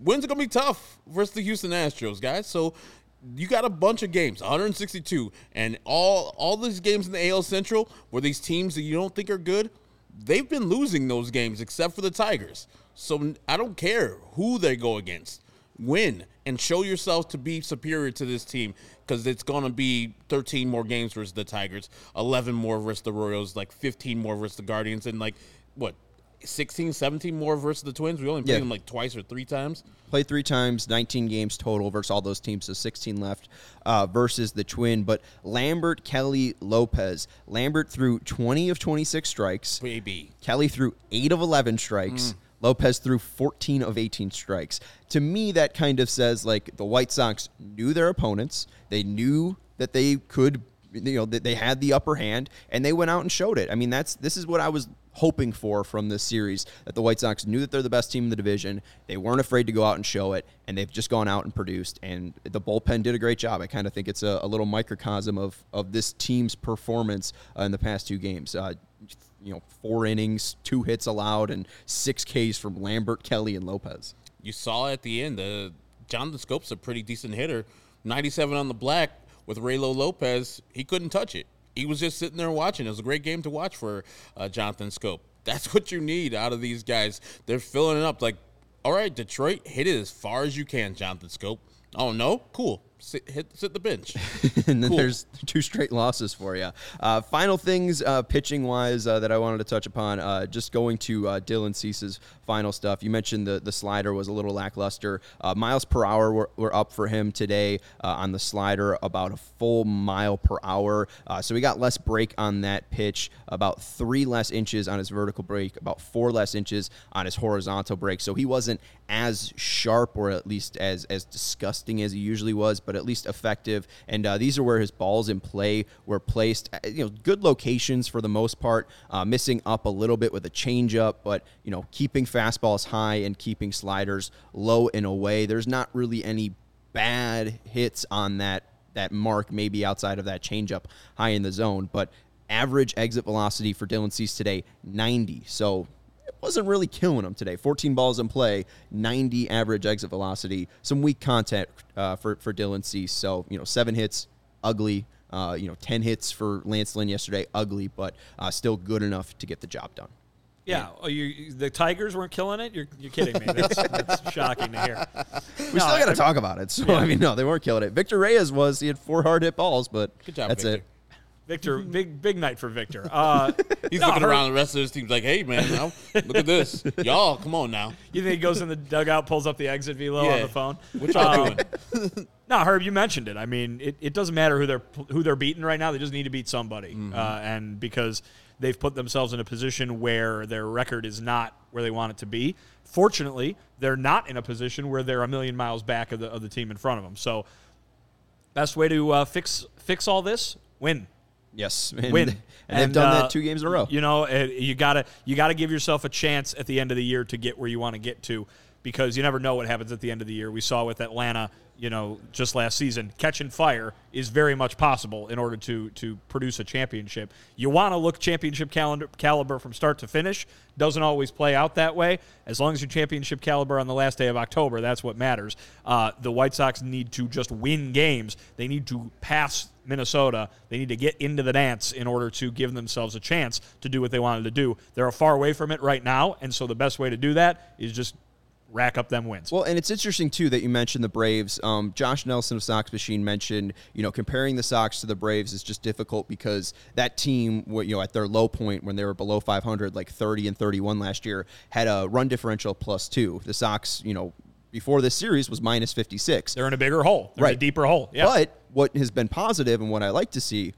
wins are gonna be tough versus the Houston Astros, guys. So you got a bunch of games, 162, and all all these games in the AL Central where these teams that you don't think are good, they've been losing those games except for the Tigers. So I don't care who they go against. Win and show yourself to be superior to this team because it's going to be 13 more games versus the Tigers, 11 more versus the Royals, like 15 more versus the Guardians, and like what 16, 17 more versus the Twins. We only played Yeah. them like twice or three times. Played three times, 19 games total versus all those teams, so 16 left uh, versus the Twin. But Lambert, Kelly, Lopez. Lambert threw 20 of 26 strikes. Baby. Kelly threw 8 of 11 strikes. Lopez threw 14 of 18 strikes. To me, that kind of says like the White Sox knew their opponents. They knew that they could, you know, that they had the upper hand, and they went out and showed it. I mean, that's this is what I was hoping for from this series that the White Sox knew that they're the best team in the division. They weren't afraid to go out and show it, and they've just gone out and produced. And the bullpen did a great job. I kind of think it's a, a little microcosm of of this team's performance uh, in the past two games. Uh, you know, four innings, two hits allowed, and six Ks from Lambert, Kelly, and Lopez. You saw at the end, uh, Jonathan Schoop's a pretty decent hitter. 97 on the black with Raylo Lopez. He couldn't touch it. He was just sitting there watching. It was a great game to watch for uh, Jonathan Schoop. That's what you need out of these guys. They're filling it up. Like, all right, Detroit, hit it as far as you can, Jonathan Schoop. Oh no, cool. Sit, hit, sit the bench. and then Cool. there's two straight losses for you. Uh, final things, uh, pitching wise, uh, that I wanted to touch upon. Uh, just going to uh, Dylan Cease's final stuff. You mentioned the the slider was a little lackluster. Uh, miles per hour were, were up for him today uh, on the slider, about a full mile per hour. Uh, so we got less break on that pitch, about three less inches on his vertical break, about four less inches on his horizontal break. So he wasn't as sharp or at least as as disgusting as he usually was, but at least effective. And uh, these are where his balls in play were placed. Uh, You know, good locations for the most part. Uh, missing up a little bit with a changeup, but you know, keeping fastballs high and keeping sliders low and away. There's not really any bad hits on that that mark. Maybe outside of that changeup high in the zone, but average exit velocity for Dylan Cease today 90. So it wasn't really killing him today. 14 balls in play, 90 average exit velocity. Some weak contact uh, for for Dylan Cease. So you know, seven hits, ugly. Uh, you know, 10 hits for Lance Lynn yesterday, ugly, but uh, still good enough to get the job done. Yeah, oh, you, the Tigers weren't killing it. You're, you're kidding me. That's, that's shocking to hear. We still got to talk about it. So I mean, no, they weren't killing it. Victor Reyes was. He had four hard hit balls, but Good job, that's Victor. it. Victor, big big night for Victor. Uh, He's no, looking Herb, around the rest of his team like, hey, man, now, look at this. Y'all, come on now. You think he goes in the dugout, pulls up the exit velo on the phone? What y'all Um, doing? No, Herb, you mentioned it. I mean, it, it doesn't matter who they're who they're beating right now. They just need to beat somebody, uh, and because they've put themselves in a position where their record is not where they want it to be. Fortunately, they're not in a position where they're a million miles back of the of the team in front of them. So, best way to uh, fix fix all this: win. Yes, and, win. and, they've done uh, that two games in a row. You know, you gotta you gotta give yourself a chance at the end of the year to get where you want to get to, because you never know what happens at the end of the year. We saw with Atlanta, you know, just last season, catching fire is very much possible in order to to produce a championship. You want to look championship calendar, caliber from start to finish. Doesn't always play out that way. As long as you're championship caliber on the last day of October, that's what matters. Uh, the White Sox need to just win games. They need to pass Minnesota. They need to get into the dance in order to give themselves a chance to do what they wanted to do. They're far away from it right now, and so the best way to do that is just rack up them wins. Well, and it's interesting too that you mentioned the Braves. Um, Josh Nelson of Sox Machine mentioned, you know, comparing the Sox to the Braves is just difficult because that team, you know, at their low point when they were below 500, like 30 and 31 last year, had a run differential plus two. The Sox, you know, before this series was minus 56. They're in a bigger hole. They're in a Right. deeper hole. Yeah. But what has been positive and what I like to see,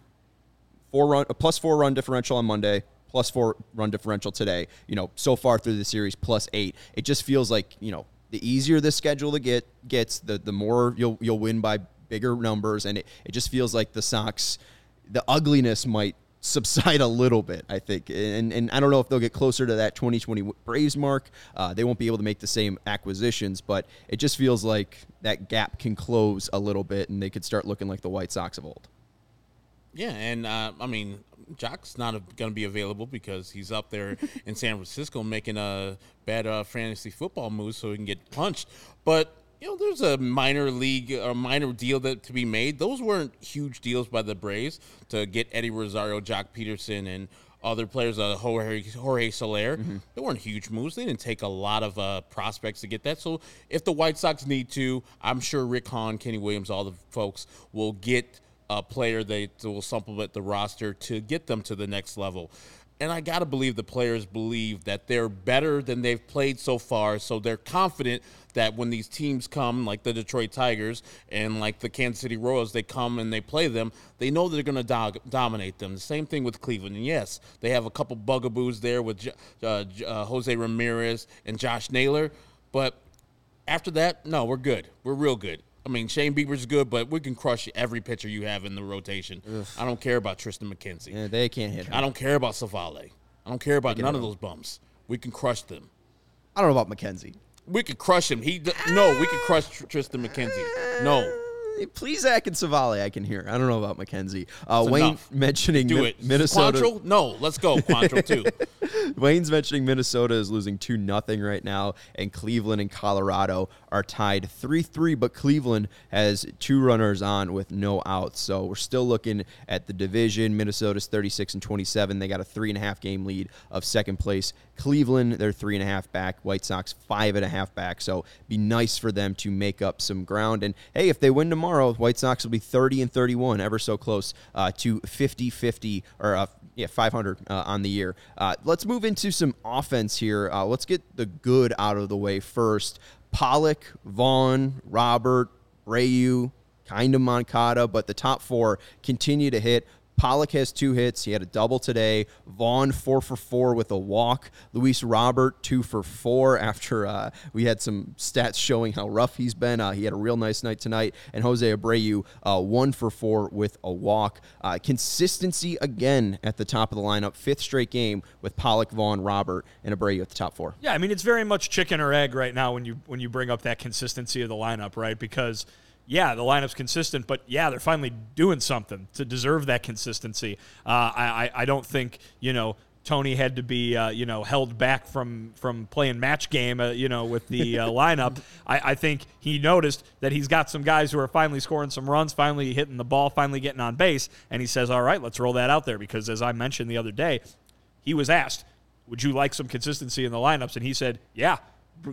four run, a plus four run differential on Monday, plus four run differential today. You know, so far through the series, plus eight. It just feels like you know, the easier the schedule to get gets, the the more you'll you'll win by bigger numbers, and it, it just feels like the Sox, the ugliness might subside a little bit, I think. And and I don't know if they'll get closer to that 2020 Braves mark. Uh, they won't be able to make the same acquisitions, but it just feels like that gap can close a little bit, and they could start looking like the White Sox of old. Yeah, and uh, I mean, Joc's not going to be available because he's up there in San Francisco making a bad uh, fantasy football move so he can get punched. But you know, there's a minor league or minor deal that to be made. Those weren't huge deals by the Braves to get Eddie Rosario, Joc Pederson, and other players, uh, Jorge, Jorge Soler. Mm-hmm. They weren't huge moves. They didn't take a lot of uh, prospects to get that. So if the White Sox need to, I'm sure Rick Hahn, Kenny Williams, all the folks will get a player that will supplement the roster to get them to the next level and I got to believe the players believe that they're better than they've played so far. So they're confident that when these teams come, like the Detroit Tigers and like the Kansas City Royals, they come and they play them, they know they're going to do- dominate them. The same thing with Cleveland. And yes, they have a couple bugaboos there with uh, uh, Jose Ramirez and Josh Naylor. But after that, no, we're good. We're real good. I mean, Shane Bieber's good, but we can crush every pitcher you have in the rotation. Ugh. I don't care about Triston McKenzie. Yeah, they can't hit. Him. I don't care about Civale. I don't care about none of those bums. We can crush them. I don't know about McKenzie. We could crush him. He no, we could crush Triston McKenzie. No. Plesac and Civale, I can hear. I don't know about McKenzie. Uh, Wayne enough. mentioning Do it. Minnesota. Quantrill? No, let's go Quantrill too. Wayne's mentioning Minnesota is losing 2 nothing right now, and Cleveland and Colorado are tied 3 3, but Cleveland has two runners on with no outs. So we're still looking at the division. Minnesota's 36 and 27. They got a three and a half game lead of second place. Cleveland, they're three and a half back. White Sox, five and a half back. So be nice for them to make up some ground. And hey, if they win tomorrow, White Sox will be 30 and 31, ever so close uh, to 50 50 or uh, yeah, 500 uh, on the year. Uh, let's move into some offense here. Uh, let's get the good out of the way first. Pollock, Vaughn, Robert, Rayu, kind of Moncada, but the top four continue to hit. Pollock has two hits. He had a double today. Vaughn four for four with a walk. Luis Robert two for four after uh, we had some stats showing how rough he's been. Uh, he had a real nice night tonight. And Jose Abreu uh, one for four with a walk. Uh, consistency again at the top of the lineup. Fifth straight game with Pollock, Vaughn, Robert, and Abreu at the top four. Yeah, I mean it's very much chicken or egg right now when you when you bring up that consistency of the lineup, right? Because yeah, the lineup's consistent, but yeah, they're finally doing something to deserve that consistency. Uh, I, I don't think you know Tony had to be, uh, you know, held back from from playing match game, uh, you know, with the uh, lineup. I, I, think he noticed that he's got some guys who are finally scoring some runs, finally hitting the ball, finally getting on base, and he says, "All right, let's roll that out there." Because as I mentioned the other day, he was asked, "Would you like some consistency in the lineups?" And he said, "Yeah."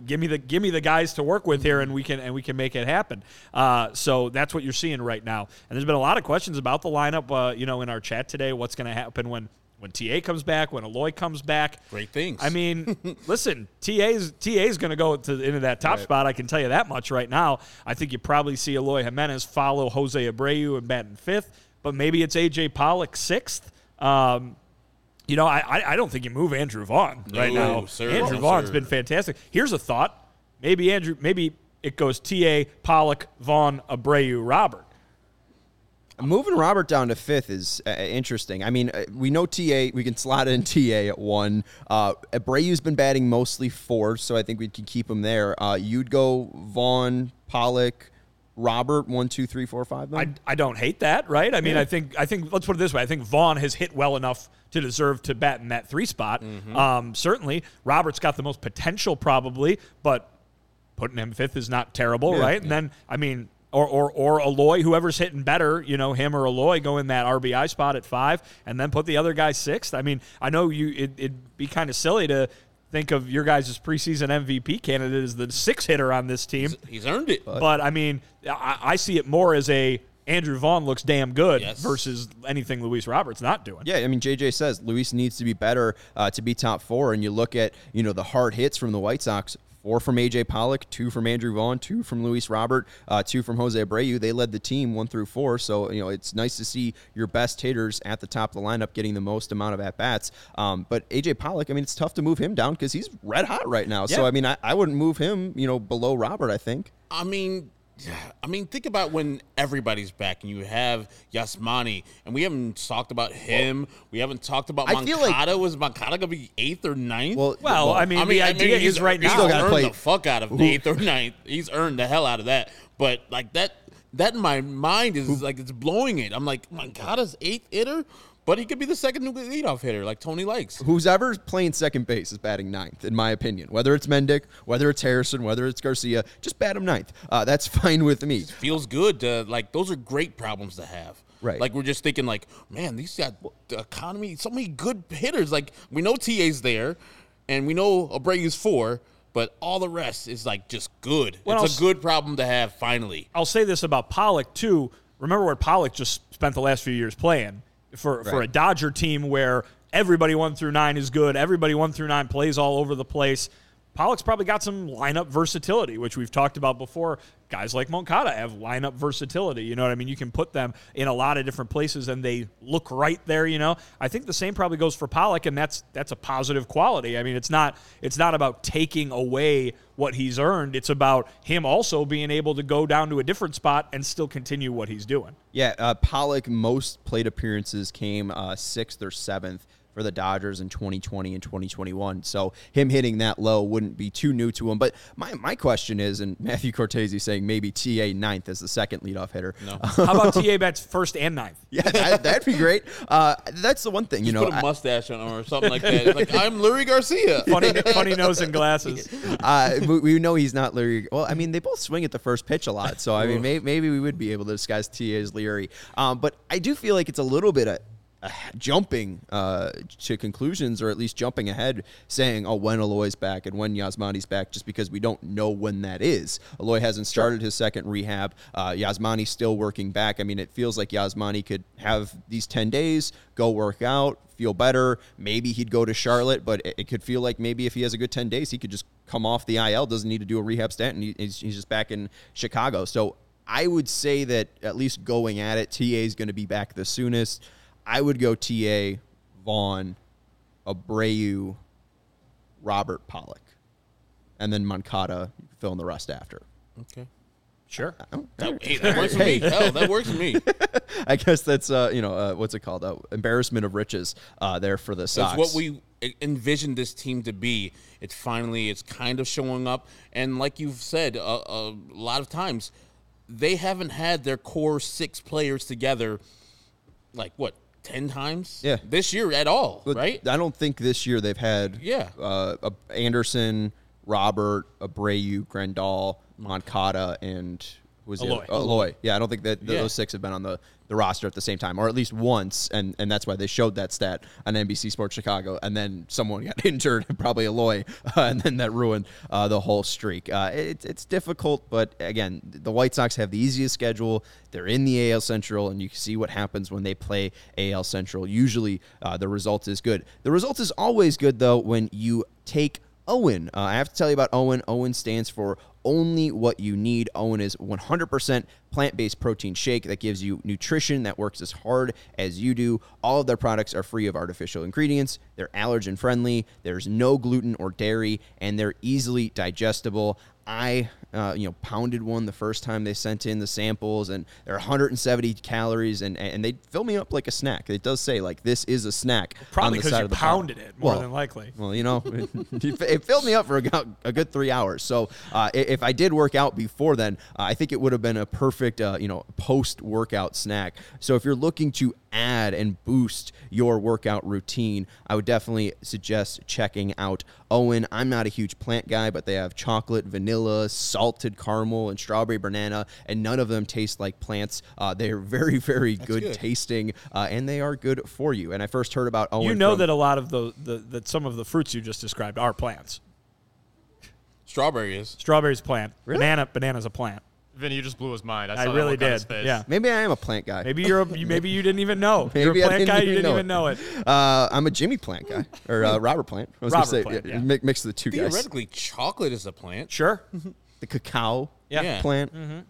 Give me the give me the guys to work with here, and we can and we can make it happen. Uh, so that's what you're seeing right now. And there's been a lot of questions about the lineup. Uh, you know, in our chat today, what's going to happen when when TA comes back, when Eloy comes back. Great things. I mean, listen, TA's TA's going to go to, into that top right. spot. I can tell you that much right now. I think you probably see Eloy Jimenez follow Jose Abreu and bat in fifth, but maybe it's AJ Pollock sixth. Um, you know, I I don't think you move Andrew Vaughn right no, now. Sir, Andrew no, Vaughn's sir. been fantastic. Here's a thought: maybe Andrew, maybe it goes T.A. Pollock, Vaughn, Abreu, Robert. Moving Robert down to fifth is uh, interesting. I mean, uh, we know TA. We can slot in TA at one. Uh, Abreu's been batting mostly four, so I think we can keep him there. Uh, you'd go Vaughn, Pollock, Robert one, two, three, four, five. I, I don't hate that, right? I mean, yeah. I think I think let's put it this way: I think Vaughn has hit well enough to deserve to bat in that three spot. Mm-hmm. Um, certainly, Robert's got the most potential, probably, but putting him fifth is not terrible, yeah, right? Yeah. And then, I mean, or, or or Eloy, whoever's hitting better, you know, him or Eloy go in that RBI spot at five, and then put the other guy sixth. I mean, I know you it, would be kind of silly to think of your guys' as preseason MVP candidate as the six hitter on this team. He's, he's earned it. But, but I mean, I, I, see it more as a Andrew Vaughn looks damn good yes. versus anything Luis Roberts not doing. Yeah, I mean JJ says Luis needs to be better uh, to be top four, and you look at you know the hard hits from the White Sox. Four from AJ Pollock, two from Andrew Vaughn, two from Luis Robert, uh, two from Jose Abreu. They led the team one through four, so you know it's nice to see your best hitters at the top of the lineup getting the most amount of at bats. Um, but AJ Pollock, I mean, it's tough to move him down because he's red hot right now. Yeah. So I mean, I, I wouldn't move him, you know, below Robert. I think. I mean, I mean, think about when everybody's back and you have Yasmani, and we haven't talked about him. Well, we haven't talked about I Moncada. Like, was Moncada gonna be eighth or ninth? Well, well, I mean, I mean the idea is right he's now he's earned play. the fuck out of eighth or ninth. He's earned the hell out of that. But like that, that in my mind is like it's blowing it. I'm like, Moncada's eighth hitter, but he could be the second leadoff hitter, like Tony likes. Who's ever playing second base is batting ninth, in my opinion. Whether it's Mendick, whether it's Harrison, whether it's Garcia, just bat him ninth. Uh, that's fine with me. Feels good. To, like those are great problems to have. Right. Like we're just thinking, like, man, these got the economy, so many good hitters. Like we know TA's there, and we know Abreu's four, but all the rest is like just good. Well, it's a good problem to have. Finally, I'll say this about Pollock too. Remember what Pollock just spent the last few years playing for for a Dodger team where everybody one through nine is good, everybody one through nine plays all over the place. Pollock's probably got some lineup versatility, which we've talked about before. Guys like Moncada have lineup versatility. You know what I mean? You can put them in a lot of different places and they look right there, you know. I think the same probably goes for Pollock, and that's that's a positive quality. I mean, it's not it's not about taking away what he's earned. It's about him also being able to go down to a different spot and still continue what he's doing. Yeah, uh, Pollock, most plate appearances came uh, sixth or seventh for the Dodgers in 2020 and 2021. So him hitting that low wouldn't be too new to him. But my, my question is, and Matthew Cortese saying maybe TA ninth as the second leadoff hitter. No. How about TA bats first and ninth? yeah, that, that'd be great. Uh, that's the one thing, you know. put a I- mustache on him or something like that. It's like I'm Leury Garcia. Funny, funny nose and glasses. uh, we, we know he's not Leury. Well, I mean, they both swing at the first pitch a lot, so I mean, may, maybe we would be able to disguise TA as Leury. Um, but I do feel like it's a little bit of. Uh, jumping uh, to conclusions, or at least jumping ahead, saying, "Oh, when Eloy's back and when Yasmani's back," just because we don't know when that is. Eloy hasn't started his second rehab. Uh, Yasmani's still working back. I mean, it feels like Yasmani could have these ten days, go work out, feel better. Maybe he'd go to Charlotte, but it, it could feel like maybe if he has a good 10 days, he could just come off the IL, doesn't need to do a rehab stint and he, he's, he's just back in Chicago. So I would say that at least going at it, TA is going to be back the soonest. I would go TA, Vaughn, Abreu, Robert Pollock, and then Moncada, you can fill in the rest after. Okay. Sure. That, hey, that works for me. Hell, that works for me. I guess that's uh, you know uh, what's it called? Uh, embarrassment of riches uh, there for the Sox. That's what we envisioned this team to be. It's finally, it's kind of showing up. And like you've said a, a lot of times, they haven't had their core six players together, like what, 10 times? Yeah. This year at all, But right? I don't think this year they've had Yeah. uh, Anderson, Robert, Abreu, Grandal, Moncada, and was Eloy. Eloy. Yeah, I don't think that th- Yeah. those six have been on the, the roster at the same time, or at least once, and, and that's why they showed that stat on NBC Sports Chicago, and then someone got injured, probably Eloy, uh, and then that ruined uh, the whole streak. Uh, it, it's difficult, but again, the White Sox have the easiest schedule. They're in the AL Central, and you can see what happens when they play AL Central. Usually, uh, the result is good. The result is always good, though, when you take OWYN. Uh, I have to tell you about OWYN. OWYN stands for only what you need. OWYN is 100% plant based protein shake that gives you nutrition that works as hard as you do. All of their products are free of artificial ingredients, they're allergen friendly, there's no gluten or dairy, and they're easily digestible. I, uh, you know, pounded one the first time they sent in the samples, and they're 170 calories, and and they fill me up like a snack. It does say like this is a snack. Probably because you of the bottle. pounded it more Well, than likely. well, you know, it, it filled me up for a, a good three hours. So uh, if I did work out before then, uh, I think it would have been a perfect, uh, you know, post-workout snack. So if you're looking to add and boost your workout routine, I would definitely suggest checking out OWYN. I'm not a huge plant guy, but they have chocolate, vanilla, salted caramel, and strawberry banana, and none of them taste like plants. Uh, they are very, very good, good. tasting, uh, and they are good for you. And I first heard about OWYN. You know from- that a lot of the, the that some of the fruits you just described are plants. Strawberry is. Strawberry's a plant. Really? Banana banana's a plant. Vinnie, you just blew his mind. I, I saw that really look did. face. Yeah. Maybe I am a plant guy. Maybe you're a, you, maybe you didn't even know. Maybe you're I a plant guy. You didn't know even know it. Uh, I'm a Jimmy Plant guy, or uh, Robert Plant. I was Robert gonna say, Plant, yeah. mi- mix the two guys. Theoretically, chocolate is a plant. Sure. The cacao Yeah. Yeah. plant. Yeah.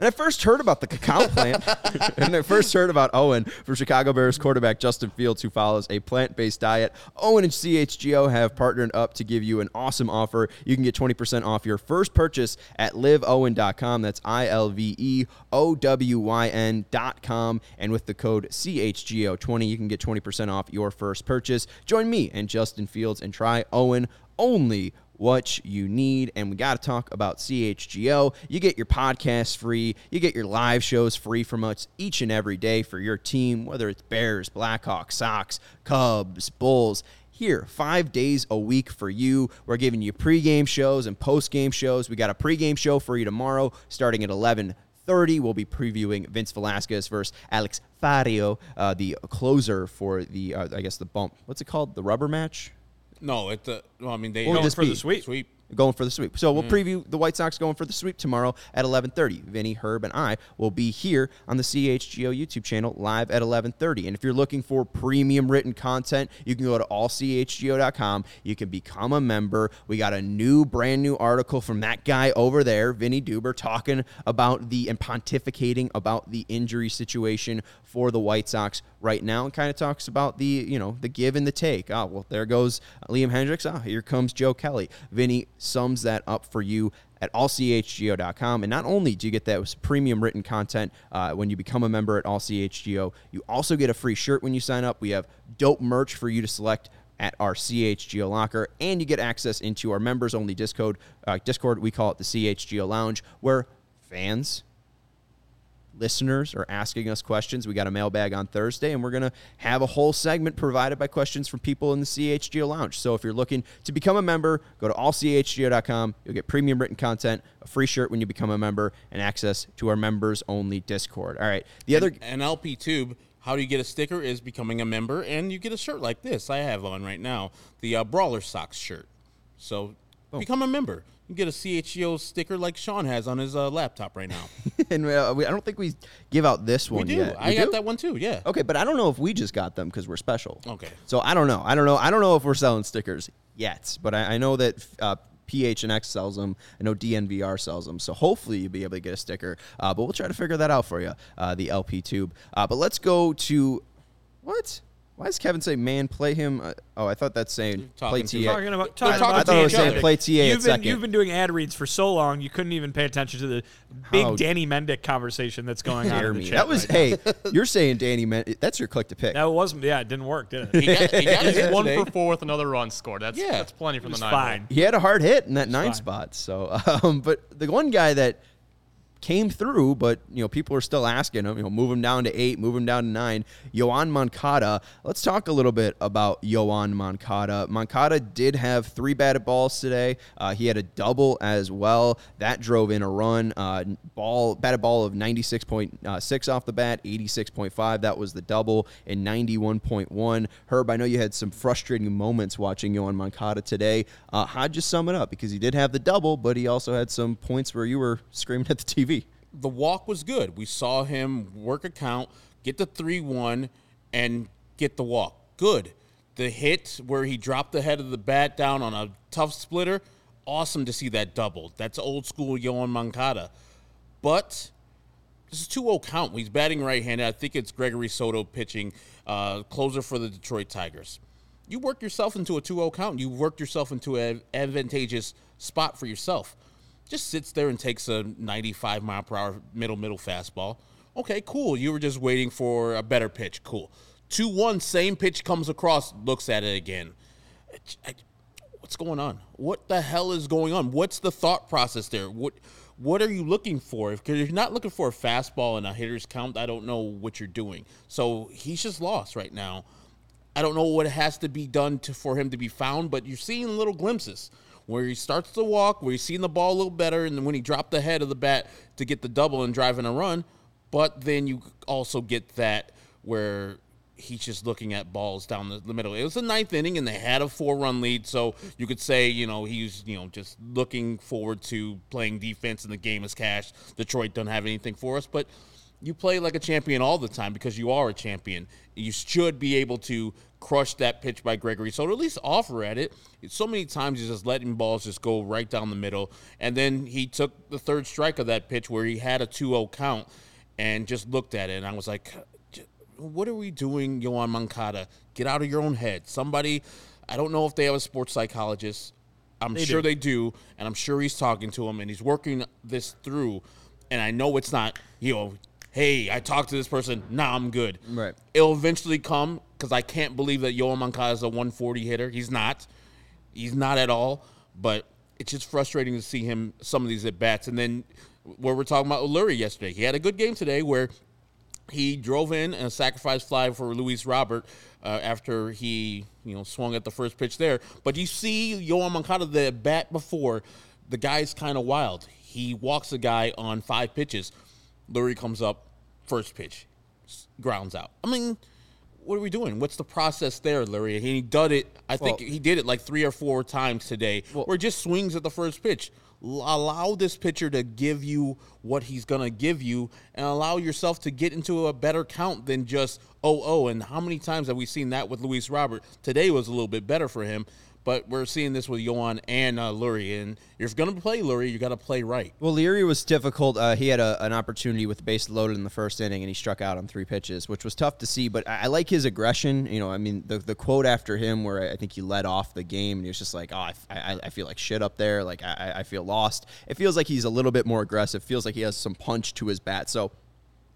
And I first heard about the cacao plant, and I first heard about OWYN from Chicago Bears quarterback Justin Fields, who follows a plant based diet. OWYN and CHGO have partnered up to give you an awesome offer. You can get 20% off your first purchase at liveowyn.com. That's I L V E O W Y N.com. And with the code CHGO20, you can get 20% off your first purchase. Join me and Justin Fields and try OWYN only what you need. And we got to talk about CHGO. You get your podcast free, you get your live shows free from us each and every day for your team, whether it's Bears, Blackhawks, Sox, Cubs, Bulls here five days a week for you. We're giving you pregame shows and postgame shows. We got a pregame show for you tomorrow starting at 11 30. We'll be previewing Vince Velasquez versus Alex Faedo, uh, the closer for the, uh, I guess, the bump. What's it called? The rubber match? No, it's the. Well, I mean, they would Going for the sweep. sweep. Going for the sweep. So we'll mm. preview the White Sox going for the sweep tomorrow at 11:30. Vinnie, Herb, and I will be here on the CHGO YouTube channel live at 11:30. And if you're looking for premium written content, you can go to allchgo.com. You can become a member. We got a new, brand new article from that guy over there, Vinnie Duber, talking about the and pontificating about the injury situation for the White Sox right now, and kind of talks about the you know the give and the take. Oh well, there goes Liam Hendriks. Oh, here comes Joe Kelly. Vinnie sums that up for you at allchgo.com. And not only do you get that premium written content uh, when you become a member at allchgo, you also get a free shirt when you sign up. We have dope merch for you to select at our CHGO locker, and you get access into our members only Discord. Uh, Discord, we call it the CHGO Lounge, where fans, listeners are asking us questions. We got a mailbag on Thursday, and we're going to have a whole segment provided by questions from people in the CHGO Lounge. So if you're looking to become a member, go to allchgo.com. You'll get premium written content, a free shirt when you become a member, and access to our members only Discord. All right. The other. An LP Tube. How do you get a sticker? Is becoming a member, and you get a shirt like this. I have on right now the uh, Brawler Socks shirt. So Oh. become a member. You get a CHGO sticker like Sean has on his uh, laptop right now. and uh, we, I don't think we give out this we one do. yet. I We got do? that one too. Yeah. Okay, but I don't know if we just got them because we're special. Okay. So I don't know. I don't know. I don't know if we're selling stickers yet, but I, I know that uh, PHNX sells them. I know DNVR sells them. So hopefully you'll be able to get a sticker. Uh, but we'll try to figure that out for you, uh, the LP tube. Uh, but let's go to what? Why does Kevin say man play him? Uh, oh, I thought that's saying play Talking to- TA. Talking about, They're talking talking about I thought it was saying play TA you've at been, second. You've been doing ad reads for so long, you couldn't even pay attention to the big How Danny Mendick conversation that's going on in the me. chat That was right hey. You're saying Danny Mendick. That's your click to pick. That wasn't. Yeah, it didn't work, did it? He got, he got his one today. for four with another run scored. That's Yeah. that's plenty from the nine. fine. he had a hard hit in that nine fine. spot. So, um, but the one guy that came through, but you know people are still asking him. You know, move him down to eight, move him down to nine. Yoan Moncada. Let's talk a little bit about Yoan Moncada. Moncada did have three batted balls today. Uh, he had a double as well. That drove in a run. Uh, ball batted ball of ninety six point six off the bat, eighty six point five. That was the double, and ninety one point one. Herb, I know you had some frustrating moments watching Yoan Moncada today. Uh, how'd you sum it up? Because he did have the double, but he also had some points where you were screaming at the TV. The walk was good. We saw him work a count, get the 3 1, and get the walk. Good. The hit where he dropped the head of the bat down on a tough splitter, awesome to see that double. That's old school Yoan Moncada. But this is 2 0 count. He's batting right handed. I think it's Gregory Soto pitching, uh, closer for the Detroit Tigers. You work yourself into a 2 0 count. You worked yourself into an advantageous spot for yourself. Just sits there and takes a 95 mile per hour middle, middle fastball. Okay, cool. You were just waiting for a better pitch. Cool. 2 1, same pitch comes across, looks at it again. What's going on? What the hell is going on? What's the thought process there? What what are you looking for? If you're not looking for a fastball and a hitter's count, I don't know what you're doing. So he's just lost right now. I don't know what has to be done to for him to be found, but you're seeing little glimpses where he starts to walk, where he's seeing the ball a little better, and when he dropped the head of the bat to get the double and driving a run, but then you also get that where he's just looking at balls down the, the middle. It was the ninth inning, and they had a four-run lead, so you could say, you know, he's you know just looking forward to playing defense, and the game is cash. Detroit don't have anything for us, but you play like a champion all the time because you are a champion. You should be able to crush that pitch by Gregory So at least offer at it. So many times he's just letting balls just go right down the middle. And then he took the third strike of that pitch where he had a 2 0 count and just looked at it. And I was like, what are we doing, Yoan Moncada? Get out of your own head. Somebody, I don't know if they have a sports psychologist. I'm sure do. they do, and I'm sure he's talking to him and he's working this through. And I know it's not, you know, hey, I talked to this person, nah, I'm good. Right. It'll eventually come because I can't believe that Yoan Moncada is a 140 hitter. He's not. He's not at all. but it's just frustrating to see him some of these at bats. And then where we're talking about Leury yesterday, he had a good game today where he drove in a sacrifice fly for Luis Robert uh, after he you know swung at the first pitch there. But you see Yoan Moncada the bat before the guy's kind of wild. He walks the guy on five pitches. Leury comes up, first pitch, grounds out. I mean, what are we doing? What's the process there, Leury? He did it. I think Well- he did it like three or four times today, where just swings at the first pitch. Allow this pitcher to give you what he's gonna give you, and allow yourself to get into a better count than just oh oh. And how many times have we seen that with Luis Robert? Today was a little bit better for him, but we're seeing this with Yoan and uh, Leury. And if you're gonna play Leury, you got to play right. Well, Leury was difficult. Uh, he had a, an opportunity with the base loaded in the first inning, and he struck out on three pitches, which was tough to see. But I, I like his aggression. You know, I mean, the, the quote after him, where I think he led off the game, and he was just like, "Oh, I, I, I feel like shit up there. Like I, I feel lost." It feels like he's a little bit more aggressive. Feels like he has some punch to his bat. So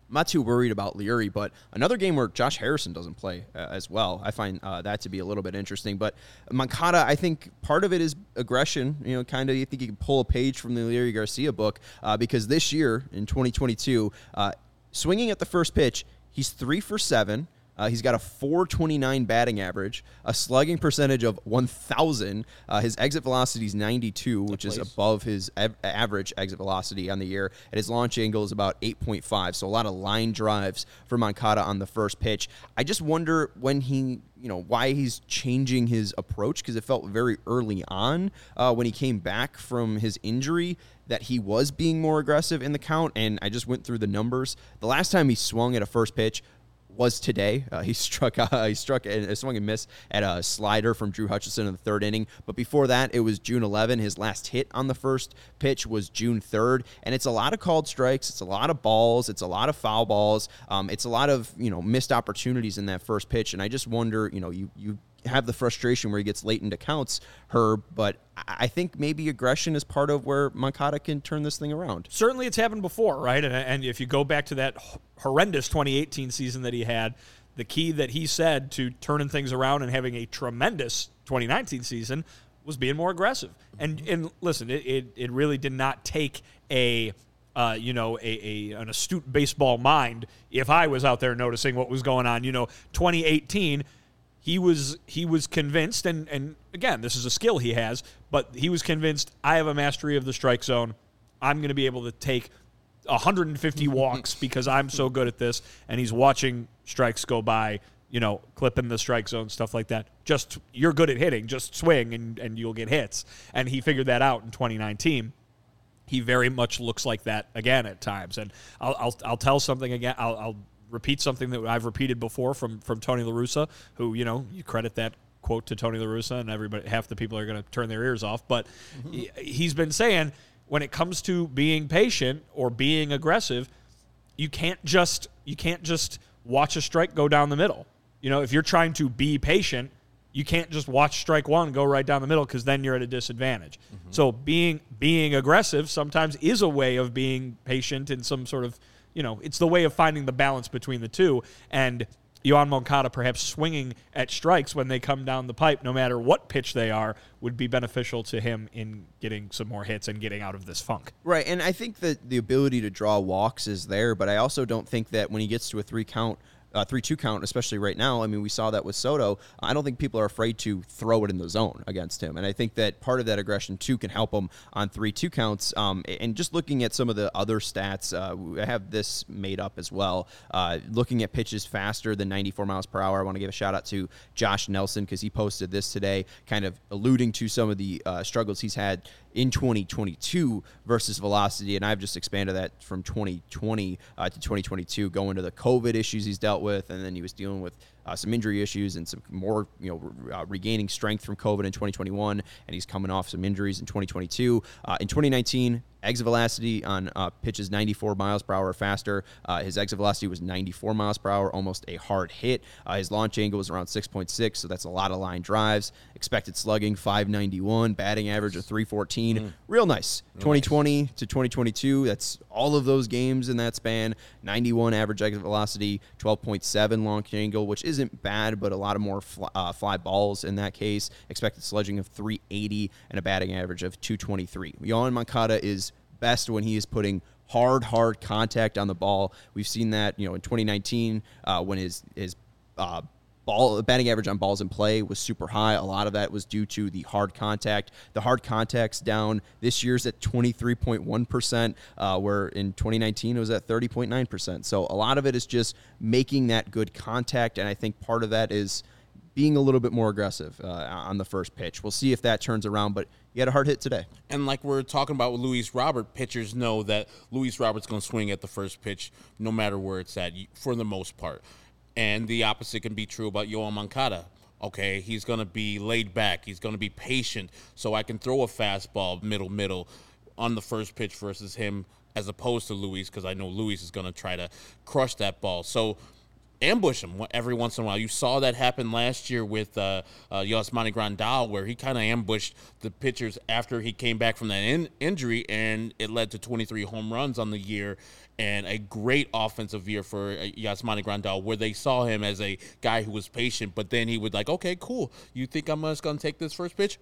I'm not too worried about Leury, but another game where Josh Harrison doesn't play uh, as well. I find uh, that to be a little bit interesting. But Moncada, I think part of it is aggression. You know, kind of you think you can pull a page from the Leury Garcia book uh, because this year in 2022, uh, swinging at the first pitch, he's three for seven. Uh, he's got a 429 batting average, a slugging percentage of 1,000. Uh, his exit velocity is 92, which is above his av- average exit velocity on the year. And his launch angle is about 8.5. So a lot of line drives for Moncada on the first pitch. I just wonder when he, you know, why he's changing his approach because it felt very early on uh, when he came back from his injury that he was being more aggressive in the count. And I just went through the numbers. The last time he swung at a first pitch, was today. Uh, he struck uh, he struck a, a swing and miss at a slider from Drew Hutchison in the third inning. But before that, it was June 11. His last hit on the first pitch was June 3rd, and it's a lot of called strikes. It's a lot of balls. It's a lot of foul balls. Um, it's a lot of you know missed opportunities in that first pitch. And I just wonder, you know, you you have the frustration where he gets late into counts, Herb. But I think maybe aggression is part of where Moncada can turn this thing around. certainly it's happened before, right? And, and if you go back to that horrendous 2018 season that he had, the key that he said to turning things around and having a tremendous 2019 season was being more aggressive. And and listen, it, it, it really did not take a uh, you know, a, a an astute baseball mind. If I was out there noticing what was going on, you know, 2018, he was he was convinced, and and again, this is a skill he has, but he was convinced I have a mastery of the strike zone. I'm going to be able to take 150 walks because I'm so good at this. And he's watching strikes go by, you know, clipping the strike zone, stuff like that. Just you're good at hitting, just swing and, and you'll get hits. And he figured that out in 2019 he very much looks like that again at times. And I'll, I'll, I'll tell something again. I'll, I'll repeat something that I've repeated before from, from Tony La Russa, who, you know, you credit that quote to Tony La Russa and everybody, half the people are going to turn their ears off. But mm-hmm. he, he's been saying when it comes to being patient or being aggressive, you can't just, you can't just watch a strike go down the middle. You know, if you're trying to be patient, you can't just watch strike one go right down the middle because then you're at a disadvantage. Mm-hmm. So being being aggressive sometimes is a way of being patient in some sort of you know it's the way of finding the balance between the two. And Yoan Moncada perhaps swinging at strikes when they come down the pipe, no matter what pitch they are, would be beneficial to him in getting some more hits and getting out of this funk. Right, and I think that the ability to draw walks is there, but I also don't think that when he gets to a three count, uh, three two count, especially right now. I mean, we saw that with Soto. I don't think people are afraid to throw it in the zone against him, and I think that part of that aggression too can help him on three two counts. Um, and just looking at some of the other stats, uh, I have this made up as well. Uh, looking at pitches faster than 94 miles per hour, I want to give a shout out to Josh Nelson because he posted this today, kind of alluding to some of the uh, struggles he's had in 2022 versus velocity, and I've just expanded that from 2020 uh, to 2022, going to the COVID issues he's dealt with, and then he was dealing with uh, some injury issues and some more, you know, uh, regaining strength from COVID in 2021, and he's coming off some injuries in 2022. Uh, in 2019, exit velocity on uh, pitches 94 miles per hour or faster. Uh, his exit velocity was 94 miles per hour, almost a hard hit. Uh, his launch angle was around 6.6, so that's a lot of line drives. Expected slugging 591, batting average of 314. Real nice. 2020 to 2022, that's all of those games in that span. 91 average exit velocity, 12.7 launch angle, which isn't bad, but a lot of more fly, uh, fly balls in that case. Expected sledging of 380 and a batting average of 223. Yoan Moncada is best when he is putting hard, hard contact on the ball. We've seen that, you know, in 2019 uh, when his his uh, ball batting average on balls in play was super high. A lot of that was due to the hard contact. The hard contacts down this year's at 23.1 percent, uh, where in 2019 it was at 30.9 percent. So a lot of it is just making that good contact, and I think part of that is being a little bit more aggressive uh, on the first pitch. We'll see if that turns around, but he had a hard hit today. And like we're talking about with Luis Robert, pitchers know that Luis Robert's going to swing at the first pitch no matter where it's at for the most part. And the opposite can be true about Yoan Moncada. Okay, he's going to be laid back. He's going to be patient, so I can throw a fastball middle middle on the first pitch versus him as opposed to Luis because I know Luis is going to try to crush that ball. So ambush him every once in a while. You saw that happen last year with uh, uh, Grandal, where he kind of ambushed the pitchers after he came back from that in- injury, and it led to 23 home runs on the year and a great offensive year for uh, Yasmani Grandal, where they saw him as a guy who was patient, but then he would like, okay, cool. You think I'm just to take this first pitch?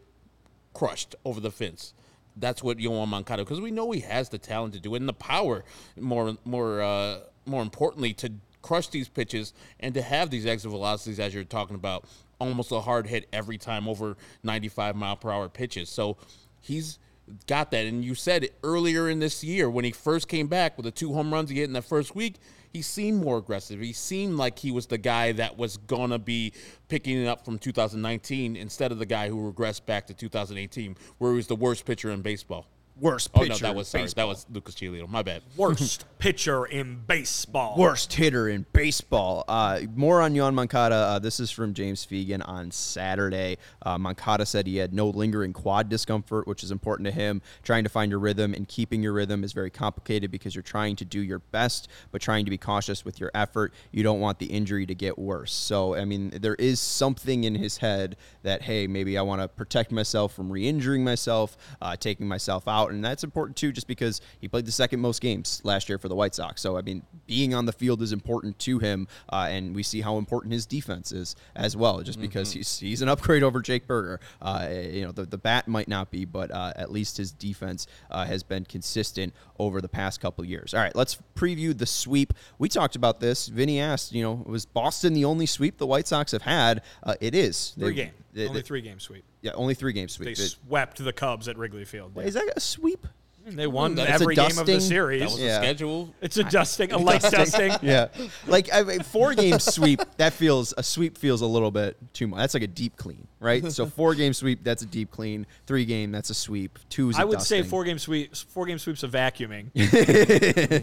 Crushed over the fence that's what Yoan Moncada because we know he has the talent to do it and the power more more uh, more importantly to crush these pitches and to have these exit velocities as you're talking about almost a hard hit every time over 95 mile per hour pitches so he's got that. And you said earlier in this year when he first came back with the two home runs he hit in the first week he seemed more aggressive. He seemed like he was the guy that was gonna be picking it up from 2019 instead of the guy who regressed back to 2018 where he was the worst pitcher in baseball Worst pitcher. oh no that was sorry, baseball. that was lucas Giolito. my bad Worst pitcher in baseball. worst hitter in baseball. Uh, more on Yoan Moncada. Uh, this is from James Fegan on Saturday. Uh, Moncada said he had no lingering quad discomfort, which is important to him. Trying to find your rhythm and keeping your rhythm is very complicated because you're trying to do your best, but trying to be cautious with your effort. You don't want the injury to get worse. So, I mean, there is something in his head that, hey, maybe I want to protect myself from re injuring myself, uh, taking myself out. And that's important too, just because he played the second most games last year for the White Sox. So, I mean, being on the field is important to him. Uh, and we see how important his defense is as well, just because he's, he's an upgrade over Jake Burger. Uh, you know, the, the bat might not be, but uh, at least his defense uh, has been consistent over the past couple years. All right, let's preview the sweep. We talked about this. Vinnie asked, you know, was Boston the only sweep the White Sox have had? Uh, it is. Three They- game. They- Only they- three game sweep. Yeah, only three game They sweep. It- swept the Cubs at Wrigley Field. is that a sweep? They won That's a every game of the dusting. series. that was Yeah. the schedule it's a dusting, a light dusting. Yeah, like I mean, four game sweep. That feels a sweep feels a little bit too much. That's like a deep clean, right? So four game sweep, that's a deep clean. Three game, that's a sweep. Two is a I would say dusting. four game sweep. Four game sweeps a vacuuming.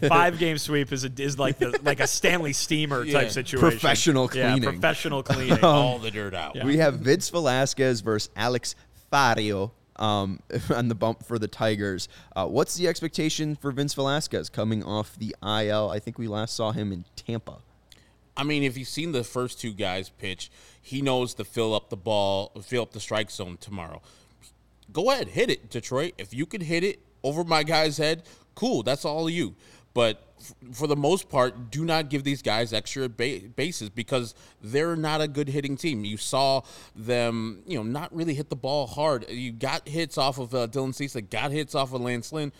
Five game sweep is a, is like the like a Stanley Steamer Yeah. type situation. Professional Yeah, cleaning. professional cleaning. Um, all the dirt out We have Vince Velasquez versus Alex Faedo um, on the bump for the Tigers. Uh, what's the expectation for Vince Velasquez coming off the IL? I think we last saw him in Tampa. I mean, if you've seen the first two guys pitch, he knows to fill up the ball, fill up the strike zone tomorrow. Go ahead, hit it, Detroit. If you can hit it over my guy's head, cool. That's all you. But for the most part, do not give these guys extra ba- bases because they're not a good hitting team. You saw them, you know, not really hit the ball hard. You got hits off of uh, Dylan Cease, got hits off of Lance Lynn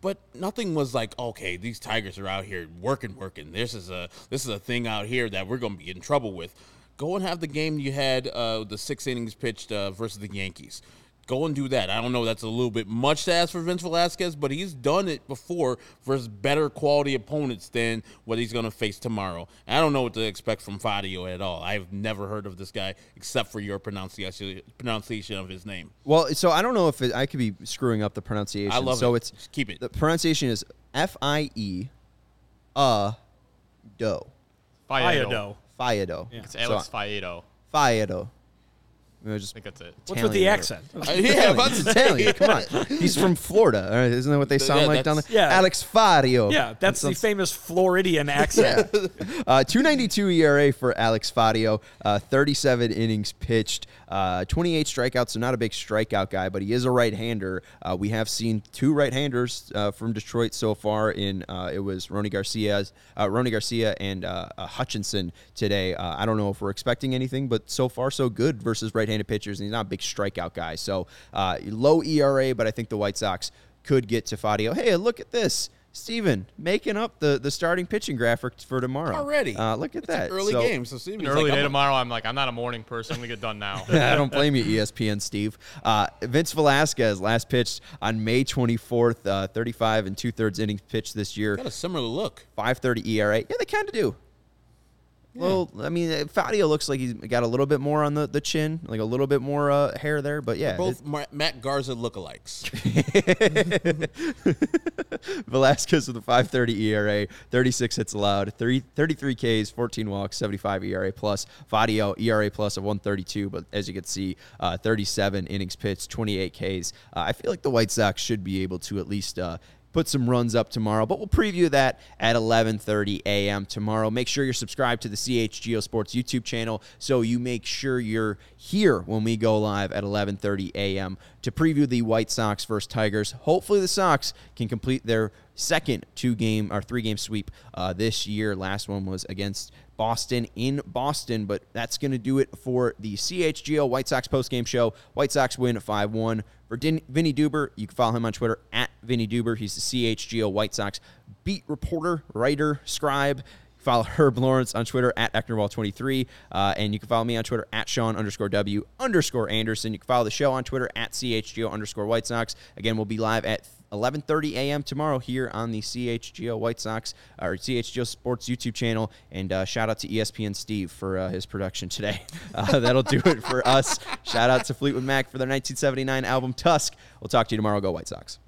but nothing was like okay these tigers are out here working working this is a this is a thing out here that we're going to be in trouble with go and have the game you had uh, the six innings pitched uh, versus the yankees go and do that i don't know that's a little bit much to ask for vince velasquez but he's done it before versus better quality opponents than what he's going to face tomorrow i don't know what to expect from Faedo at all i've never heard of this guy except for your pronunciation pronunciation of his name Well, so I don't know if it, I could be screwing up the pronunciation. I love so it. it's Just keep it. The pronunciation is F I E, uh, do, Fiado. Fayado. It's So- Alex Faedo. Fayado. Just I think that's it. What's with the Italian. accent? Uh, yeah, about He's to Italian. say. Come on, he's from Florida. all right, Isn't that what they sound yeah, like down there? that's- Yeah. Alex Faedo. Yeah, that's the sounds- famous Floridian accent. Uh, 292 ERA for Alex Faedo, uh, 37 innings pitched, uh, 28 strikeouts, so not a big strikeout guy, but he is a right hander. Uh, we have seen two right handers uh, from Detroit so far. In uh, It was Rony Garcia's, uh, Rony Garcia and uh, Hutchinson today. I don't know if we're expecting anything, but so far so good versus right handed pitchers, and he's not a big strikeout guy. So low ERA, but I think the White Sox could get to Faedo. Hey, look at this. Steven making up the, the starting pitching graphic for tomorrow. Already. Uh, look at It's that. an early So- game, so Steve, An early day tomorrow. I'm like, I'm not a morning person. I'm gonna get done now. I don't blame you, ESPN Steve. Uh, Vince Velasquez last pitched on May 24th, uh, 35 and two thirds innings pitched this year, Got a similar look. 5.30 ERA. Yeah, they kind of do. Well, I mean, uh, Faedo looks like he's got a little bit more on the, the chin, like a little bit more uh, hair there. But yeah, Both Ma- Matt Garza lookalikes. Velasquez with a 5.30 ERA, 36 hits allowed, 30, 33 Ks, 14 walks, 75 ERA plus. Faedo ERA plus of 132, but as you can see, uh, 37 innings pitched, 28 Ks. Uh, I feel like the White Sox should be able to at least uh, put some runs up tomorrow, but we'll preview that at 11:30 a.m. tomorrow. Make sure you're subscribed to the CHGO Sports YouTube channel so you make sure you're here when we go live at 11:30 a.m. to preview the White Sox versus Tigers. Hopefully the Sox can complete their second two-game or three-game sweep uh, this year. Last one was against Boston in Boston, but that's going to do it for the CHGO White Sox postgame show. White Sox win 5 1. For Din- Vinnie Duber, you can follow him on Twitter at Vinnie Duber. He's the CHGO White Sox beat reporter, writer, scribe. Follow Herb Lawrence on Twitter at Ecknerwall23. Uh, and you can follow me on Twitter at Sean underscore W underscore Anderson. You can follow the show on Twitter at CHGO underscore White Sox. Again, we'll be live at 11:30 a.m. tomorrow here on the CHGO White Sox or CHGO Sports YouTube channel. And uh, shout out to ESPN Steve for uh, his production today. Uh, that'll do it for us. Shout out to Fleetwood Mac for their 1979 album Tusk. We'll talk to you tomorrow. Go White Sox.